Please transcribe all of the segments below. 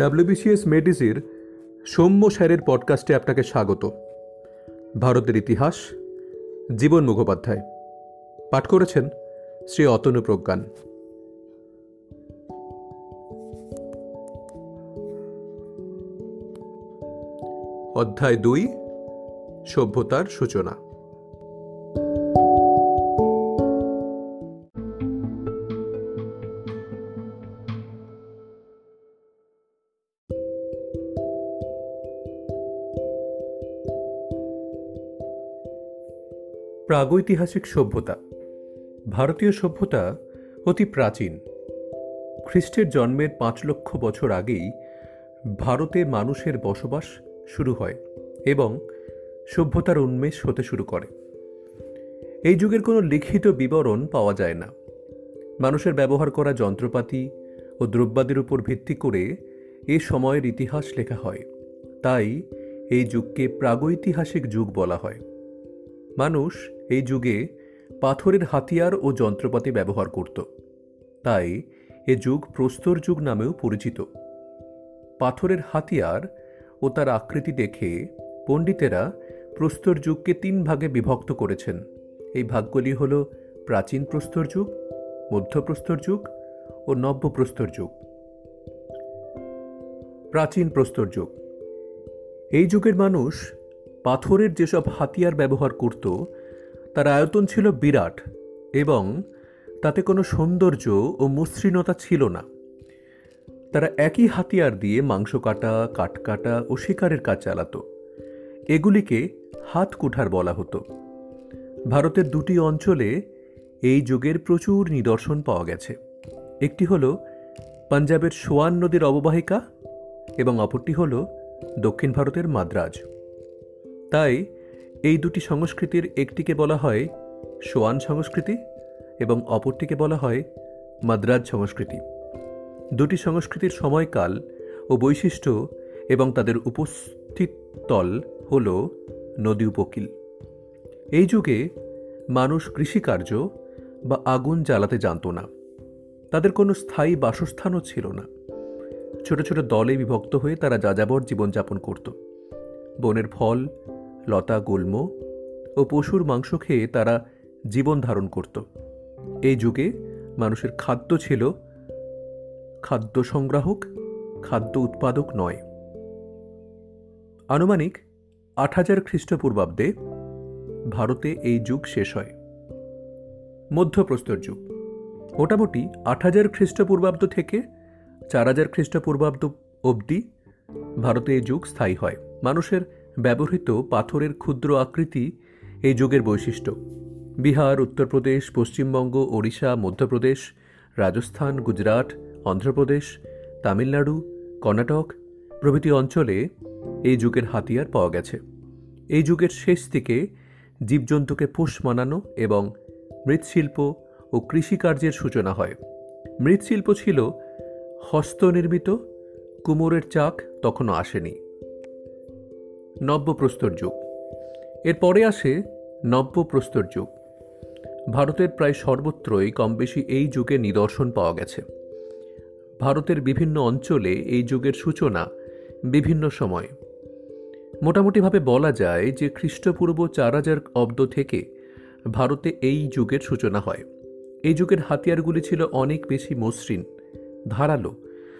WBCS মেডিসির Soumya স্যারের পডকাস্টে আপনাকে স্বাগত। ভারতের ইতিহাস, জীবন মুখোপাধ্যায়। পাঠ করেছেন শ্রী অতনু প্রজ্ঞান। অধ্যায় দুই, সভ্যতার সূচনা। প্রাগৈতিহাসিক সভ্যতা। ভারতীয় সভ্যতা অতি প্রাচীন। খ্রিস্টের জন্মের পাঁচ লক্ষ বছর আগেই ভারতে মানুষের বসবাস শুরু হয় এবং সভ্যতার উন্মেষ হতে শুরু করে। এই যুগের কোনো লিখিত বিবরণ পাওয়া যায় না। মানুষের ব্যবহার করা যন্ত্রপাতি ও দ্রব্যাদির উপর ভিত্তি করে এ সময়ের ইতিহাস লেখা হয়। তাই এই যুগকে প্রাগৈতিহাসিক যুগ বলা হয়। মানুষ এই যুগে পাথরের হাতিয়ার ও যন্ত্রপাতি ব্যবহার করত। তাই এ যুগ প্রস্তর যুগ নামেও পরিচিত। পাথরের হাতিয়ার ও তার আকৃতি দেখে পণ্ডিতেরা প্রস্তর যুগকে তিন ভাগে বিভক্ত করেছেন। এই ভাগগুলি হল প্রাচীন প্রস্তর যুগ মধ্যপ্রস্তর যুগ ও নব্যপ্রস্তর যুগ। প্রাচীন প্রস্তর যুগ। এই যুগের মানুষ পাথরের যেসব হাতিয়ার ব্যবহার করত তার আয়তন ছিল বিরাট এবং তাতে কোনো সৌন্দর্য ও মসৃণতা ছিল না। তারা একই হাতিয়ার দিয়ে মাংস কাটা, কাঠ কাটা ও শিকারের কাজ চালাত। এগুলিকে হাত কুঠার বলা হতো। ভারতের দুটি অঞ্চলে এই যুগের প্রচুর নিদর্শন পাওয়া গেছে। একটি হল পাঞ্জাবের সোয়ান নদীর অববাহিকা এবং অপরটি হল দক্ষিণ ভারতের মাদ্রাজ। তাই এই দুটি সংস্কৃতির একটিকে বলা হয় সোয়ান সংস্কৃতি এবং অপরটিকে বলা হয় মাদ্রাজ সংস্কৃতি। দুটি সংস্কৃতির সময়কাল ও বৈশিষ্ট্য এবং তাদের উপস্থিত তল হল নদী উপকূল। এই যুগে মানুষ কৃষিকার্য বা আগুন জ্বালাতে জানত না। তাদের কোনো স্থায়ী বাসস্থানও ছিল না। ছোট ছোট দলে বিভক্ত হয়ে তারা যাযাবর জীবনযাপন করত। বনের ফল লতা গুল্ম ও পশুর মাংস খেয়ে তারা জীবন ধারণ করত। এই যুগে মানুষের খাদ্য ছিল খাদ্য সংগ্রাহক, খাদ্য উৎপাদক নয়। আনুমানিক আট হাজার খ্রিস্টপূর্বাব্দে ভারতে এই যুগ শেষ হয়। মধ্যপ্রস্তর যুগ। মোটামুটি আট হাজার খ্রিস্টপূর্বাব্দ থেকে চার হাজার খ্রিস্টপূর্বাব্দ অবধি ভারতে এই যুগ স্থায়ী হয়। মানুষের ব্যবহৃত পাথরের ক্ষুদ্র আকৃতি এই যুগের বৈশিষ্ট্য। বিহার, উত্তরপ্রদেশ, পশ্চিমবঙ্গ, ওড়িশা, মধ্যপ্রদেশ, রাজস্থান, গুজরাট, অন্ধ্রপ্রদেশ, তামিলনাড়ু, কর্ণাটক প্রভৃতি অঞ্চলে এই যুগের হাতিয়ার পাওয়া গেছে। এই যুগের শেষ দিকে জীবজন্তুকে পোষ মানানো এবং মৃৎশিল্প ও কৃষিকার্যের সূচনা হয়। মৃৎশিল্প ছিল হস্তনির্মিত, কুমোরের চাক তখনও আসেনি। নব্যপ্রস্তর যুগ। এর পরে আসে নব্যপ্রস্তর যুগ। ভারতের প্রায় সর্বত্রই কম বেশি এই যুগে নিদর্শন পাওয়া গেছে। ভারতের বিভিন্ন অঞ্চলে এই যুগের সূচনা বিভিন্ন সময়। মোটামুটিভাবে বলা যায় যে খ্রিস্টপূর্ব চার হাজার অব্দ থেকে ভারতে এই যুগের সূচনা হয়। এই যুগের হাতিয়ারগুলি ছিল অনেক বেশি মসৃণ, ধারালো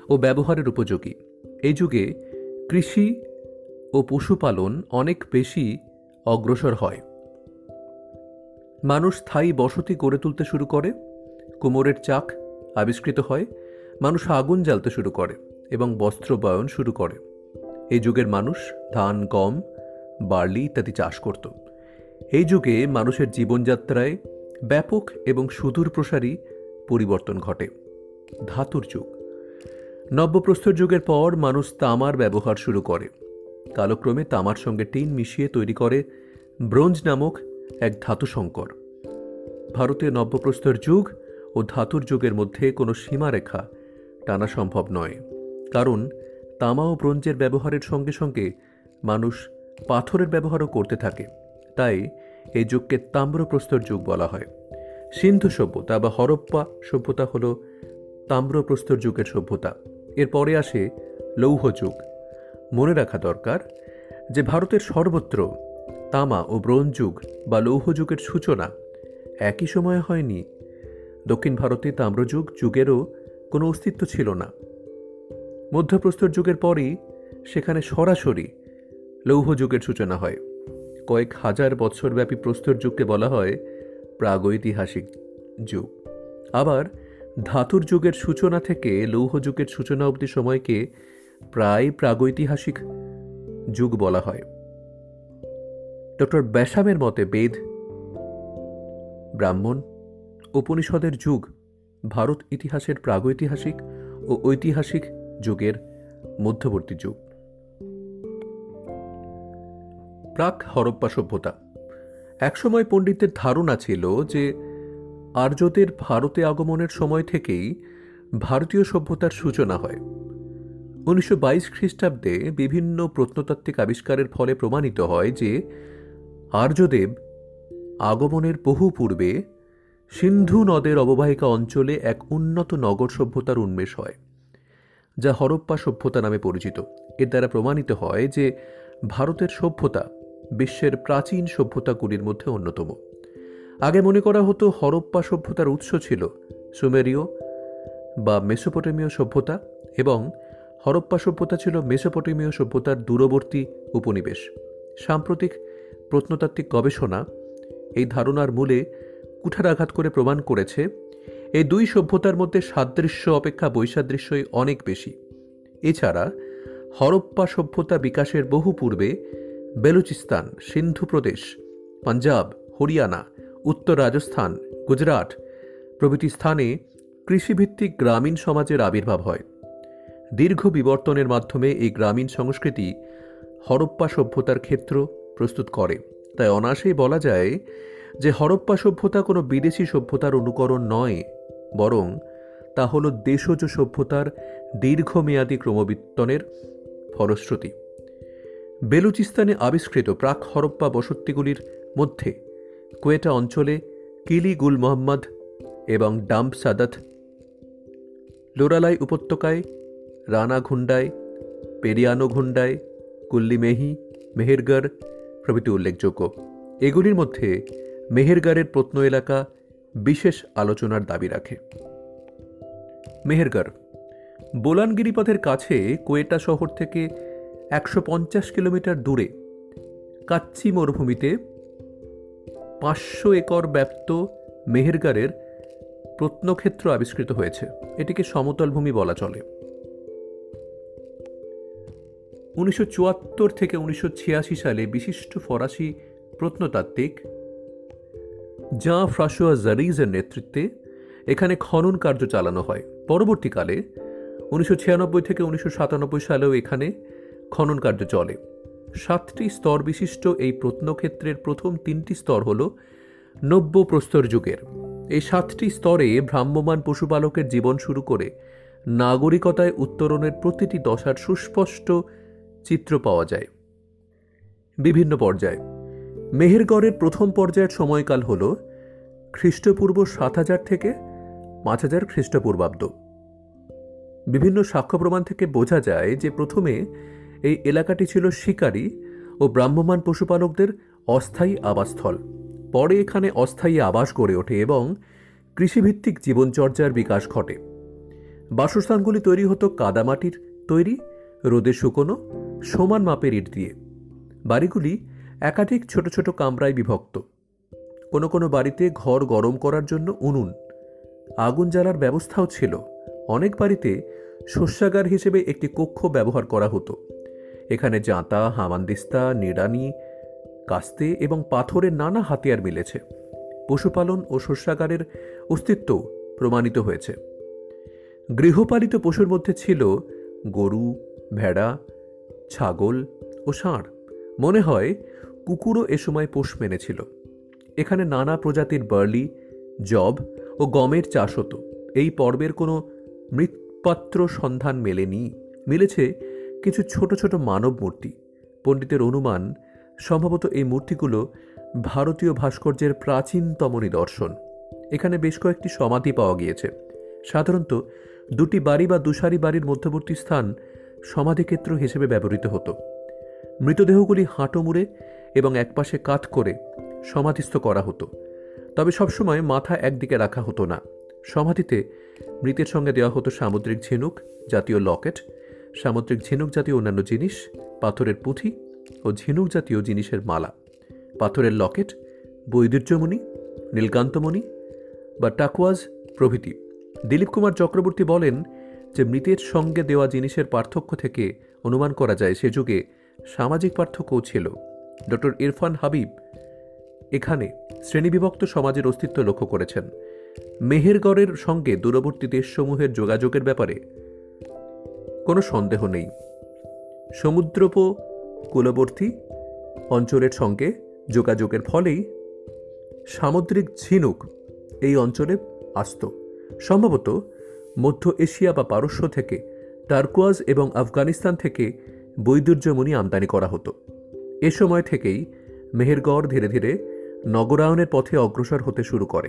ও ব্যবহারের উপযোগী। এই যুগে কৃষি ও পশুপালন অনেক বেশি অগ্রসর হয়। মানুষ স্থায়ী বসতি গড়ে তুলতে শুরু করে, কোমরের চাক আবিষ্কৃত হয়, মানুষ আগুন জ্বালতে শুরু করে এবং বস্ত্র বয়ন শুরু করে। এই যুগের মানুষ ধান, গম, বার্লি ইত্যাদি চাষ করত। এই যুগে মানুষের জীবনযাত্রায় ব্যাপক এবং সুদূর প্রসারী পরিবর্তন ঘটে। ধাতুর যুগ। নব্যপ্রস্তর যুগের পর মানুষ তামার ব্যবহার শুরু করে। কালক্রমে তামার সঙ্গে টিন মিশিয়ে তৈরি করে ব্রোঞ্জ নামক এক ধাতু সংকর। ভারতীয় নব্যপ্রস্তর যুগ ও ধাতুর যুগের মধ্যে কোনো সীমারেখা টানা সম্ভব নয়। কারণ তামা ও ব্রোঞ্জের ব্যবহারের সঙ্গে সঙ্গে মানুষ পাথরের ব্যবহারও করতে থাকে। তাই এই যুগকে তাম্রপ্রস্তর যুগ বলা হয়। সিন্ধু সভ্যতা বা হরপ্পা সভ্যতা হল তাম্রপ্রস্তর যুগের সভ্যতা। এরপরে আসে লৌহ যুগ। মনে রাখা দরকার যে ভারতের সর্বত্র তামা ও ব্রোঞ্জ যুগ বা লৌহ যুগের সূচনা একই সময়ে হয়নি। দক্ষিণ ভারতে তাম্রযুগ যুগেরও কোনো অস্তিত্ব ছিল না। মধ্যপ্রস্তর যুগের পরই সেখানে সরাসরি লৌহ যুগের সূচনা হয়। কয়েক হাজার বৎসরব্যাপী প্রস্তর যুগকে বলা হয় প্রাগৈতিহাসিক যুগ। আবার ধাতুর যুগের সূচনা থেকে লৌহ যুগের সূচনা অবধি সময়কে প্রায় প্রাগৈতিহাসিক যুগ বলা হয়। ডক্টর ব্যাসামের মতে বেদ, ব্রাহ্মণ, উপনিষদের যুগ ভারত ইতিহাসের প্রাগৈতিহাসিক ও ঐতিহাসিক যুগের মধ্যবর্তী যুগ। প্রাক হরপ্পা সভ্যতা। একসময় পণ্ডিতদের ধারণা ছিল যে আর্যদের ভারতে আগমনের সময় থেকেই ভারতীয় সভ্যতার সূচনা হয়। উনিশশো বাইশ খ্রিস্টাব্দে বিভিন্ন প্রত্নতাত্ত্বিক আবিষ্কারের ফলে প্রমাণিত হয় যে আর্যদেব আগমনের বহু পূর্বে সিন্ধু নদের অববাহিকা অঞ্চলে এক উন্নত নগর সভ্যতার উন্মেষ হয়, যা হরপ্পা সভ্যতা নামে পরিচিত। এর দ্বারা প্রমাণিত হয় যে ভারতের সভ্যতা বিশ্বের প্রাচীন সভ্যতাগুলির মধ্যে অন্যতম। আগে মনে করা হতো হরপ্পা সভ্যতার উৎস ছিল সুমেরীয় বা মেসোপটেমীয় সভ্যতা এবং হরপ্পা সভ্যতা ছিল মেসোপটেমীয় সভ্যতার দূরবর্তী উপনিবেশ। সাম্প্রতিক প্রত্নতাত্ত্বিক গবেষণা এই ধারণার মূলে কুঠারাঘাত করে প্রমাণ করেছে, এই দুই সভ্যতার মধ্যে সাদৃশ্য অপেক্ষা বৈসাদৃশ্যই অনেক বেশি। এছাড়া, হরপ্পা সভ্যতা বিকাশের বহু পূর্বে বেলুচিস্তান, সিন্ধু প্রদেশ, পাঞ্জাব, হরিয়ানা, উত্তর রাজস্থান, গুজরাট প্রভৃতি স্থানে কৃষিভিত্তিক গ্রামীণ সমাজের আবির্ভাব হয়। দীর্ঘ বিবর্তনের মাধ্যমে এই গ্রামীণ সংস্কৃতি হরপ্পা সভ্যতার ক্ষেত্র প্রস্তুত করে। তাই অনায়াসেই বলা যায় যে হরপ্পা সভ্যতা কোনো বিদেশি সভ্যতার অনুকরণ নয়, বরং তা হল দেশজ সভ্যতার দীর্ঘমেয়াদী ক্রমবিত্তনের ফলশ্রুতি। বেলুচিস্তানে আবিষ্কৃত প্রাক হরপ্পা বসতিগুলির মধ্যে কোয়েটা অঞ্চলে কিলি গুল মোহাম্মদ এবং ডাম্প সাদাত লোরালাই উপত্যকায় রানা ঘুন্ডায় পেরিয়ানো ঘুন্ডায় কুল্লিমেহি মেহেরগড় প্রভৃতি উল্লেখযোগ্য। এগুলির মধ্যে মেহেরগড়ের প্রত্ন এলাকা বিশেষ আলোচনার দাবি রাখে। মেহেরগড়, বোলান গিরিপথের কাছে কোয়েটা শহর থেকে একশো পঞ্চাশ কিলোমিটার দূরে, কাচ্চি মরুভূমিতে পাঁচশো একর ব্যাপ্ত মেহেরগড়ের প্রত্নক্ষেত্র আবিষ্কৃত হয়েছে। এটিকে সমতল ভূমি বলা চলে। উনিশশো চুয়াত্তর থেকে উনিশশো ছিয়াশি সালে বিশিষ্ট ফরাসি প্রত্নতাত্ত্বিক জা ফ্রাসোয়া জারিজের নেতৃত্বে এখানে খনন কার্য চালানো হয়। পরবর্তীকালে উনিশশো ছিয়ানব্বই থেকে উনিশশো সাতানব্বই সালেও এখানে খনন কার্য চলে। সাতটি স্তর বিশিষ্ট এই প্রত্নক্ষেত্রের প্রথম তিনটি স্তর হল নব্য প্রস্তর যুগের। এই সাতটি স্তরে ভ্রাম্যমান পশুপালকের জীবন শুরু করে নাগরিকতায় উত্তরণের প্রতিটি দশার সুস্পষ্ট চিত্র পাওয়া যায়। বিভিন্ন পর্যায়ে। মেহেরগড়ের প্রথম পর্যায়ের সময়কাল হল খ্রিস্টপূর্ব সাত হাজার থেকে পাঁচ হাজার খ্রিস্টপূর্বাব্দ। বিভিন্ন সাক্ষ্য প্রমাণ থেকে বোঝা যায় যে প্রথমে এই এলাকাটি ছিল শিকারী ও ব্রাহ্মমান পশুপালকদের অস্থায়ী আবাসস্থল। পরে এখানে অস্থায়ী আবাস গড়ে ওঠে এবং কৃষিভিত্তিক জীবনচর্যার বিকাশ ঘটে। বাসস্থানগুলি তৈরি হতো কাদামাটির তৈরি, রোদে শুকনো সমান মাপের ইট দিয়ে। বাড়িগুলি একাধিক ছোট ছোট কামরায় বিভক্ত। কোনো কোনো বাড়িতে ঘর গরম করার জন্য উনুন, আগুন জ্বালার ব্যবস্থাও ছিল। অনেক বাড়িতে শস্যাগার হিসেবে একটি কক্ষ ব্যবহার করা হতো। এখানে জাঁতা, হামানদিস্তা, নিড়ানি, কাস্তে এবং পাথরের নানা হাতিয়ার মিলেছে। পশুপালন ও শস্যাগারের অস্তিত্ব প্রমাণিত হয়েছে। গৃহপালিত পশুর মধ্যে ছিল গরু, ভেড়া ছাগল ও ষাঁড়। মনে হয় কুকুরও এ সময় পোষ মেনেছিল। এখানে নানা প্রজাতির বার্লি, জব ও গমের চাষ হতো। এই পর্বের কোনো মৃৎপাত্র সন্ধান মেলেনি। মিলেছে কিছু ছোট ছোট মানব মূর্তি। পণ্ডিতের অনুমান সম্ভবত এই মূর্তিগুলো ভারতীয় ভাস্কর্যের প্রাচীনতম নিদর্শন। এখানে বেশ কয়েকটি সমাধি পাওয়া গিয়েছে। সাধারণত দুটি বাড়ি বা দুসারি বাড়ির মধ্যবর্তী স্থান সমাধিক্ষেত্র হিসেবে ব্যবহৃত হতো। মৃতদেহগুলি হাঁটো মুড়ে এবং একপাশে কাত করে সমাধিস্থ করা হতো। তবে সবসময় মাথা একদিকে রাখা হতো না। সমাধিতে মৃতের সঙ্গে দেওয়া হতো সামুদ্রিক ঝিনুক জাতীয় লকেট, সামুদ্রিক ঝিনুক জাতীয় অন্যান্য জিনিস, পাথরের পুঁথি ও ঝিনুক জাতীয় জিনিসের মালা। পাথরের লকেট, বৈদুর্যমণি, নীলকান্তমণি বা টাকুয়াজ প্রভৃতি। দিলীপ কুমার চক্রবর্তী বলেন যে মৃতের সঙ্গে দেওয়া জিনিসের পার্থক্য থেকে অনুমান করা যায়, সে যুগে সামাজিক পার্থক্যও ছিল। ডক্টর ইরফান হাবিব এখানে শ্রেণীবিভক্ত সমাজের অস্তিত্ব লক্ষ্য করেছেন। মেহেরগড়ের সঙ্গে দূরবর্তী দেশসমূহের যোগাযোগের ব্যাপারে কোনো সন্দেহ নেই। সমুদ্রোপকূলবর্তী অঞ্চলের সঙ্গে যোগাযোগের ফলেই সামুদ্রিক ঝিনুক এই অঞ্চলে আসত। সম্ভবত মধ্য এশিয়া বা পারস্য থেকে, টার্কোয়াজ এবং আফগানিস্তান থেকে বৈদুর্যমণি আমদানি করা হতো। এ সময় থেকেই মেহেরগড় ধীরে ধীরে নগরায়নের পথে অগ্রসর হতে শুরু করে।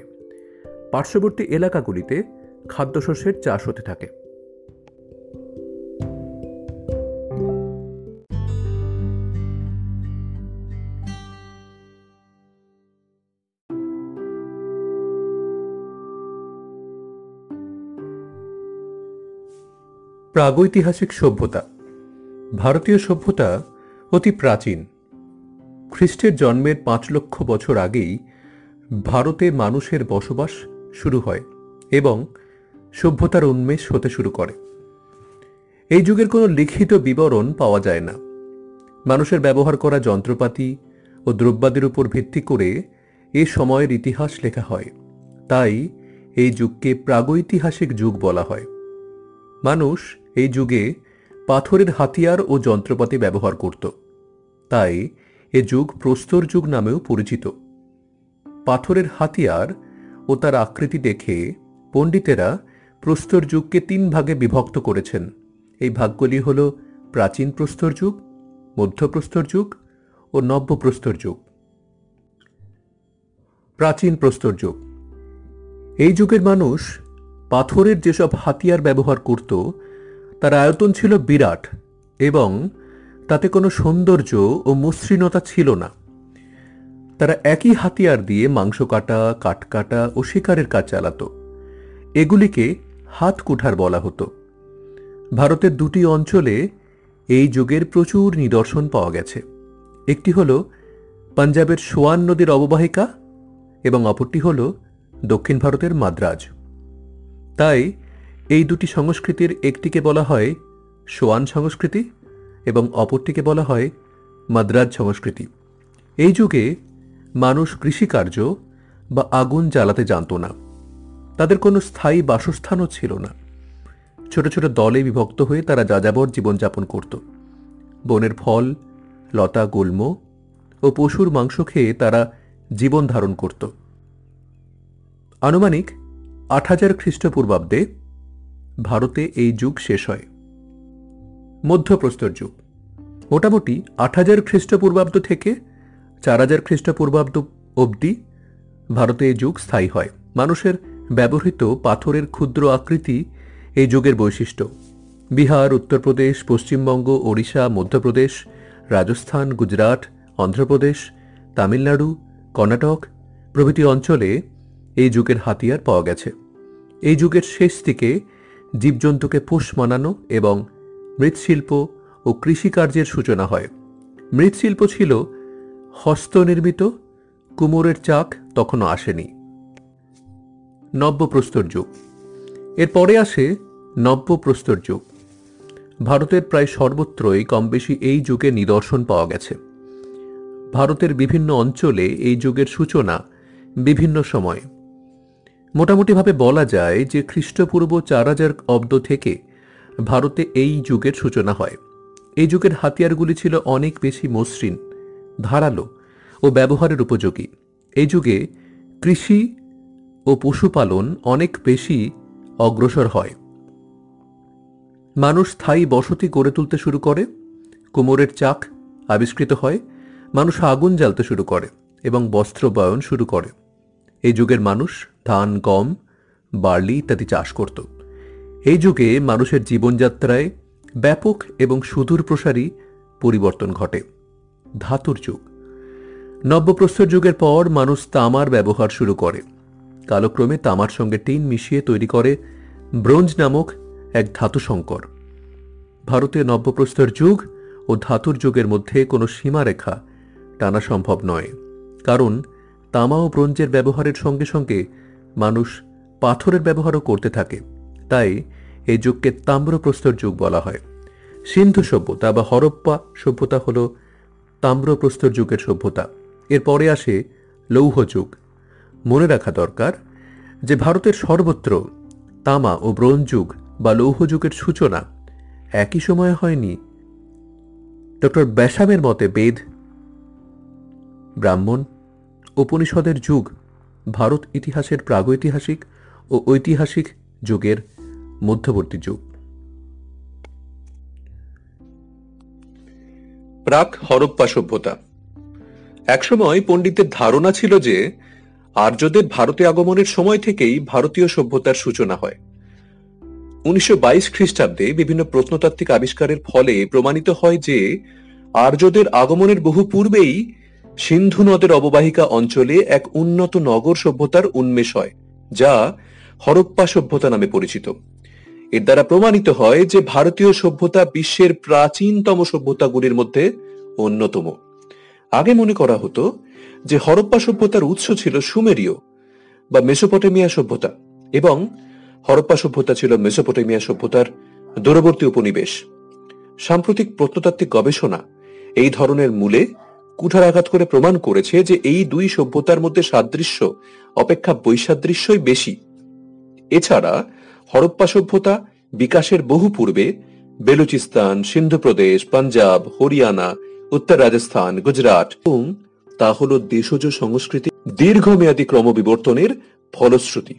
পার্শ্ববর্তী এলাকাগুলিতে খাদ্যশস্যের চাষ হতে থাকে। প্রাগৈতিহাসিক সভ্যতা। ভারতীয় সভ্যতা অতি প্রাচীন। খ্রিস্টের জন্মের পাঁচ লক্ষ বছর আগেই ভারতে মানুষের বসবাস শুরু হয় এবং সভ্যতার উন্মেষ হতে শুরু করে। এই যুগের কোনো লিখিত বিবরণ পাওয়া যায় না। মানুষের ব্যবহার করা যন্ত্রপাতি ও দ্রব্যাদির উপর ভিত্তি করে এ সময়ের ইতিহাস লেখা হয়। তাই এই যুগকে প্রাগৈতিহাসিক যুগ বলা হয়। মানুষ এই যুগে পাথরের হাতিয়ার ও যন্ত্রপাতি ব্যবহার করত। তাই এ যুগ প্রস্তর যুগ নামেও পরিচিত। পাথরের হাতিয়ার ও তার আকৃতি দেখে পণ্ডিতেরা প্রস্তর যুগকে তিন ভাগে বিভক্ত করেছেন। এই ভাগগুলি হল প্রাচীন প্রস্তর যুগ মধ্যপ্রস্তর যুগ ও নব্য প্রস্তর যুগ। প্রাচীন প্রস্তর যুগ। এই যুগের মানুষ পাথরের যেসব হাতিয়ার ব্যবহার করত তার আয়তন ছিল বিরাট এবং তাতে কোনো সৌন্দর্য ও মসৃণতা ছিল না। তারা একই হাতিয়ার দিয়ে মাংস কাটা, কাঠ কাটা ও শিকারের কাজ চালাত। এগুলিকে হাত কুঠার বলা হতো। ভারতের দুটি অঞ্চলে এই যুগের প্রচুর নিদর্শন পাওয়া গেছে। একটি হল পাঞ্জাবের সোয়ান নদীর অববাহিকা এবং অপরটি হল দক্ষিণ ভারতের মাদ্রাজ। তাই এই দুটি সংস্কৃতির একটিকে বলা হয় সোয়ান সংস্কৃতি এবং অপরটিকে বলা হয় মাদ্রাজ সংস্কৃতি। এই যুগে মানুষ কৃষিকার্য বা আগুন জ্বালাতে জানত না। তাদের কোনো স্থায়ী বাসস্থানও ছিল না। ছোট ছোট দলে বিভক্ত হয়ে তারা যাযাবর জীবনযাপন করত। বনের ফল, লতা, গুল্ম ও পশুর মাংস খেয়ে তারা জীবন ধারণ করত। আনুমানিক আট হাজার খ্রিস্টপূর্বাব্দে ভারতে এই যুগ শেষ হয়। মধ্যপ্রস্তর যুগ। মোটামুটি আট হাজার খ্রিস্টপূর্বাব্দ থেকে চার হাজার খ্রিস্টপূর্বাব্দ অবধি ভারতে এই যুগ স্থায়ী হয়। মানুষের ব্যবহৃত পাথরের ক্ষুদ্র আকৃতি এই যুগের বৈশিষ্ট্য। বিহার, উত্তরপ্রদেশ, পশ্চিমবঙ্গ, ওড়িশা, মধ্যপ্রদেশ, রাজস্থান, গুজরাট, অন্ধ্রপ্রদেশ, তামিলনাড়ু, কর্ণাটক প্রভৃতি অঞ্চলে এই যুগের হাতিয়ার পাওয়া গেছে। এই যুগের শেষ দিকে জীবজন্তুকে পোষ মানানো এবং মৃৎশিল্প ও কৃষিকার্যের সূচনা হয়। মৃৎশিল্প ছিল হস্তনির্মিত, কুমোরের চাক তখনও আসেনি। নব্যপ্রস্তর যুগ। এরপরে আসে নব্যপ্রস্তর যুগ। ভারতের প্রায় সর্বত্রই কম বেশি এই যুগে নিদর্শন পাওয়া গেছে। ভারতের বিভিন্ন অঞ্চলে এই যুগের সূচনা বিভিন্ন সময়। মোটামুটিভাবে বলা যায় যে খ্রিস্টপূর্ব চার হাজার অব্দ থেকে ভারতে এই যুগের সূচনা হয়। এই যুগের হাতিয়ারগুলি ছিল অনেক বেশি মসৃণ, ধারালো ও ব্যবহারের উপযোগী। এই যুগে কৃষি ও পশুপালন অনেক বেশি অগ্রসর হয়। মানুষ স্থায়ী বসতি গড়ে তুলতে শুরু করে, কোমরের চাক আবিষ্কৃত হয়, মানুষ আগুন জ্বালতে শুরু করে এবং বস্ত্র বয়ন শুরু করে। এই যুগের মানুষ ধান, গম, বার্লি ইত্যাদি চাষ করত। এই যুগে মানুষের জীবনযাত্রায় ব্যাপক এবং সুদূর প্রসারী পরিবর্তন ঘটে। ধাতুর যুগ। নব্যপ্রস্তর যুগের পর মানুষ তামার ব্যবহার শুরু করে। কালক্রমে তামার সঙ্গে টিন মিশিয়ে তৈরি করে ব্রোঞ্জ নামক এক ধাতু সংকর। ভারতে নব্যপ্রস্তর যুগ ও ধাতুর যুগের মধ্যে কোনো সীমারেখা টানা সম্ভব নয়। কারণ তামা ও ব্রোঞ্জের ব্যবহারের সঙ্গে সঙ্গে মানুষ পাথরের ব্যবহারও করতে থাকে। তাই এই যুগকে তাম্রপ্রস্তর যুগ বলা হয়। সিন্ধু সভ্যতা বা হরপ্পা সভ্যতা হল তাম্রপ্রস্তর যুগের সভ্যতা। এরপরে আসে লৌহ যুগ। মনে রাখা দরকার যে ভারতের সর্বত্র তামা ও ব্রোঞ্জ যুগ বা লৌহ যুগের সূচনা একই সময়ে হয়নি। ডক্টর ব্যাসামের মতে বেদ ব্রাহ্মণ উপনিষদের যুগ ভারত ইতিহাসের প্রাগৈতিহাসিক ও ঐতিহাসিক যুগের মধ্যবর্তী যুগ। প্রাক হরপ্পা সভ্যতা। একসময় পণ্ডিতের ধারণা ছিল যে আর্যদের ভারতে আগমনের সময় থেকেই ভারতীয় সভ্যতার সূচনা হয়। উনিশশো বাইশ খ্রিস্টাব্দে বিভিন্ন প্রত্নতাত্ত্বিক আবিষ্কারের ফলে প্রমাণিত হয় যে আর্যদের আগমনের বহু পূর্বেই সিন্ধু নদের অববাহিকা অঞ্চলে এক উন্নত নগর সভ্যতার উন্মেষ হয়, যা হরপ্পা সভ্যতা নামে পরিচিত। এর দ্বারা প্রমাণিত হয় যে ভারতীয় সভ্যতা বিশ্বের প্রাচীনতম সভ্যতাগুলির মধ্যে অন্যতম। আগে মনে করা হতো যে হরপ্পা সভ্যতার উৎস ছিল সুমেরীয় বা মেসোপটেমিয়া সভ্যতা এবং হরপ্পা সভ্যতা ছিল মেসোপটেমিয়া সভ্যতার দূরবর্তী উপনিবেশ। সাম্প্রতিক প্রত্নতাত্ত্বিক গবেষণা এই ধরনের মূলে কুঠারাঘাত করে প্রমাণ করেছে যে এই দুই সভ্যতার মধ্যে সাদৃশ্য অপেক্ষা বৈসাদৃশ্যই বেশি। এছাড়া হরপ্পা সভ্যতা বিকাশের বহু পূর্বে বেলুচিস্তান, সিন্ধু প্রদেশ, পাঞ্জাব, হরিয়ানা, উত্তর রাজস্থান, গুজরাট এবং তা হল দেশজ সংস্কৃতি দীর্ঘমেয়াদী ক্রমবিবর্তনের ফলশ্রুতি।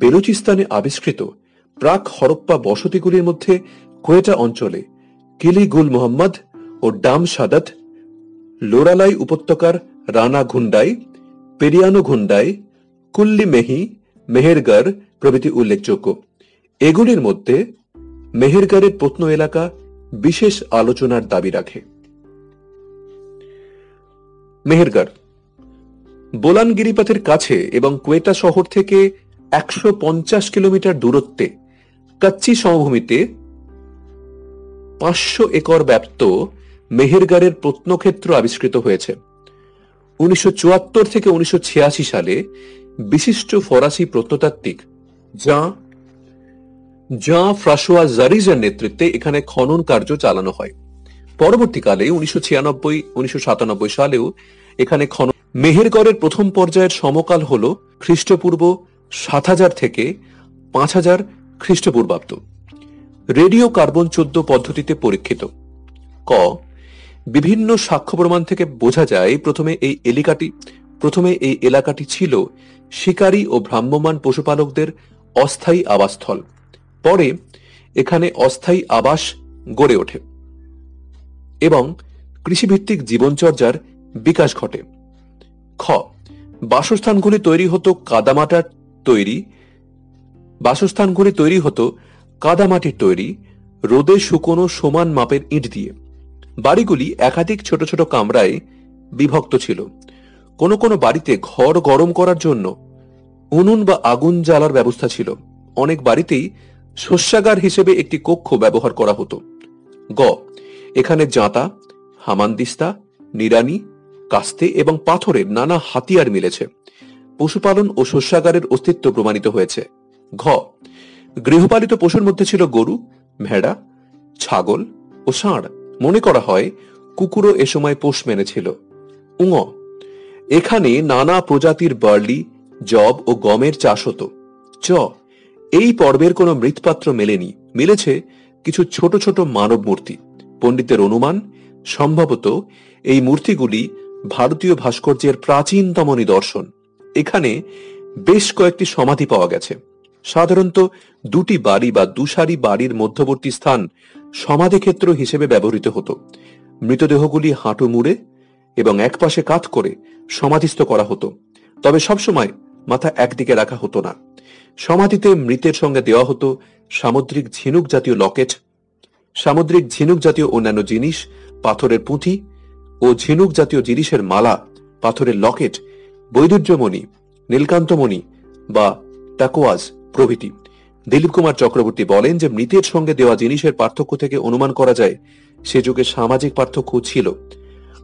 বেলুচিস্তানে আবিষ্কৃত প্রাক হরপ্পা বসতিগুলির মধ্যে কোয়েটা অঞ্চলে কিলি গুল মোহাম্মদ ও ডাম সাদাত লোরালাই উপত্যকার রানা ঘুন্ডাই, পেরিয়ানো ঘুন্ডাই, কুল্লি মেহি, মেহেরগড় প্রভৃতি উল্লেখযোগ্য। এগুলির মধ্যে মেহেরগড়ের প্রত্ন এলাকা বিশেষ আলোচনার দাবি রাখে। মেহেরগড় বোলান গিরিপথের কাছে এবং কোয়েটা শহর থেকে একশো পঞ্চাশ কিলোমিটার দূরত্বে কাচ্চি সমভূমিতে পাঁচশো একর ব্যাপ্ত মেহেরগড়ের প্রত্নক্ষেত্র আবিষ্কৃত হয়েছে। উনিশশো চুয়াত্তর থেকে উনিশশো ছিয়াশি সালে বিশিষ্ট ফরাসি প্রত্নতাত্ত্বিক যা যা ফ্রাসোয়া জারিজের নেতৃত্বে এখানে খনন কার্য চালানো হয়। পরবর্তীকালে উনিশশো ছিয়ানব্বই, উনিশশো সাতানব্বই সালেও এখানে খনন মেহেরগড়ের প্রথম পর্যায়ের সমকাল হল খ্রিস্টপূর্ব সাত হাজার থেকে পাঁচ হাজার খ্রিস্টপূর্বাব্দ। রেডিও কার্বন চোদ্দ পদ্ধতিতে পরীক্ষিত। ক বিভিন্ন সাক্ষ্য প্রমাণ থেকে বোঝা যায়, প্রথমে এই এলাকাটি, প্রথমে এই এলাকাটি ছিল শিকারী ও ভ্রাম্যমান পশুপালকদের অস্থায়ী আবাসস্থল। পরে এখানে অস্থায়ী আবাস গড়ে ওঠে এবং কৃষিভিত্তিক জীবনচর্যার বিকাশ ঘটে। খ, বাসস্থানগুলি তৈরি হতো কাদামাটার তৈরি। বাসস্থানগুলি তৈরি হতো কাদামাটির তৈরি, রোদে শুকনো সমান মাপের ইট দিয়ে। বাড়িগুলি একাধিক ছোট ছোট কামরায় বিভক্ত ছিল। কোনো কোনো বাড়িতে ঘর গরম করার জন্য উনুন বা আগুন জ্বালার ব্যবস্থা ছিল। অনেক বাড়িতেই শস্যাগার হিসেবে একটি কক্ষ ব্যবহার করা হতো। গ, এখানে জাঁতা হামানদিস্তা নিরানি কাস্তে এবং পাথরের নানা হাতিয়ার মিলেছে। পশুপালন ও শস্যাগারের অস্তিত্ব প্রমাণিত হয়েছে। ঘ, গৃহপালিত পশুর মধ্যে ছিল গরু, ভেড়া, ছাগল ও ষাঁড়। মনে করা হয় কুকুরও এ সময় পোষ মেনেছিল। উঙ, এখানে নানা প্রজাতির বার্লি, জব ও গমের চাষ হতো। চ, এই পর্বের কোনো মৃৎপাত্র মেলেনি। মিলেছে কিছু ছোট ছোট মানব মূর্তি। পণ্ডিতের অনুমান, সম্ভবত এই মূর্তিগুলি ভারতীয় ভাস্কর্যের প্রাচীনতম নিদর্শন। এখানে বেশ কয়েকটি সমাধি পাওয়া গেছে। সাধারণত দুটি বাড়ি বা দুসারি বাড়ির মধ্যবর্তী স্থান সমাধি ক্ষেত্র হিসেবে ব্যবহৃত হতো। মৃতদেহগুলি হাঁটু মুড়ে এবং একপাশে কাত করে সমাধিস্থ করা হতো। তবে সবসময় মাথা একদিকে রাখা হতো না। সমাধিতে মৃতের সঙ্গে দেওয়া হতো সামুদ্রিক ঝিনুক জাতীয় লকেট, সামুদ্রিক ঝিনুক জাতীয় অন্যান্য জিনিস, পাথরের পুঁথি ও ঝিনুক জাতীয় জিনিসের মালা, পাথরের লকেট, বৈদুর্যমণি, নীলকান্তমণি বা টাকোয়াজ প্রভৃতি। দিলীপ কুমার চক্রবর্তী বলেন যে মৃতের সঙ্গে দেওয়া জিনিসের পার্থক্য থেকে অনুমান করা যায়, সে যুগে সামাজিক পার্থক্য ছিল।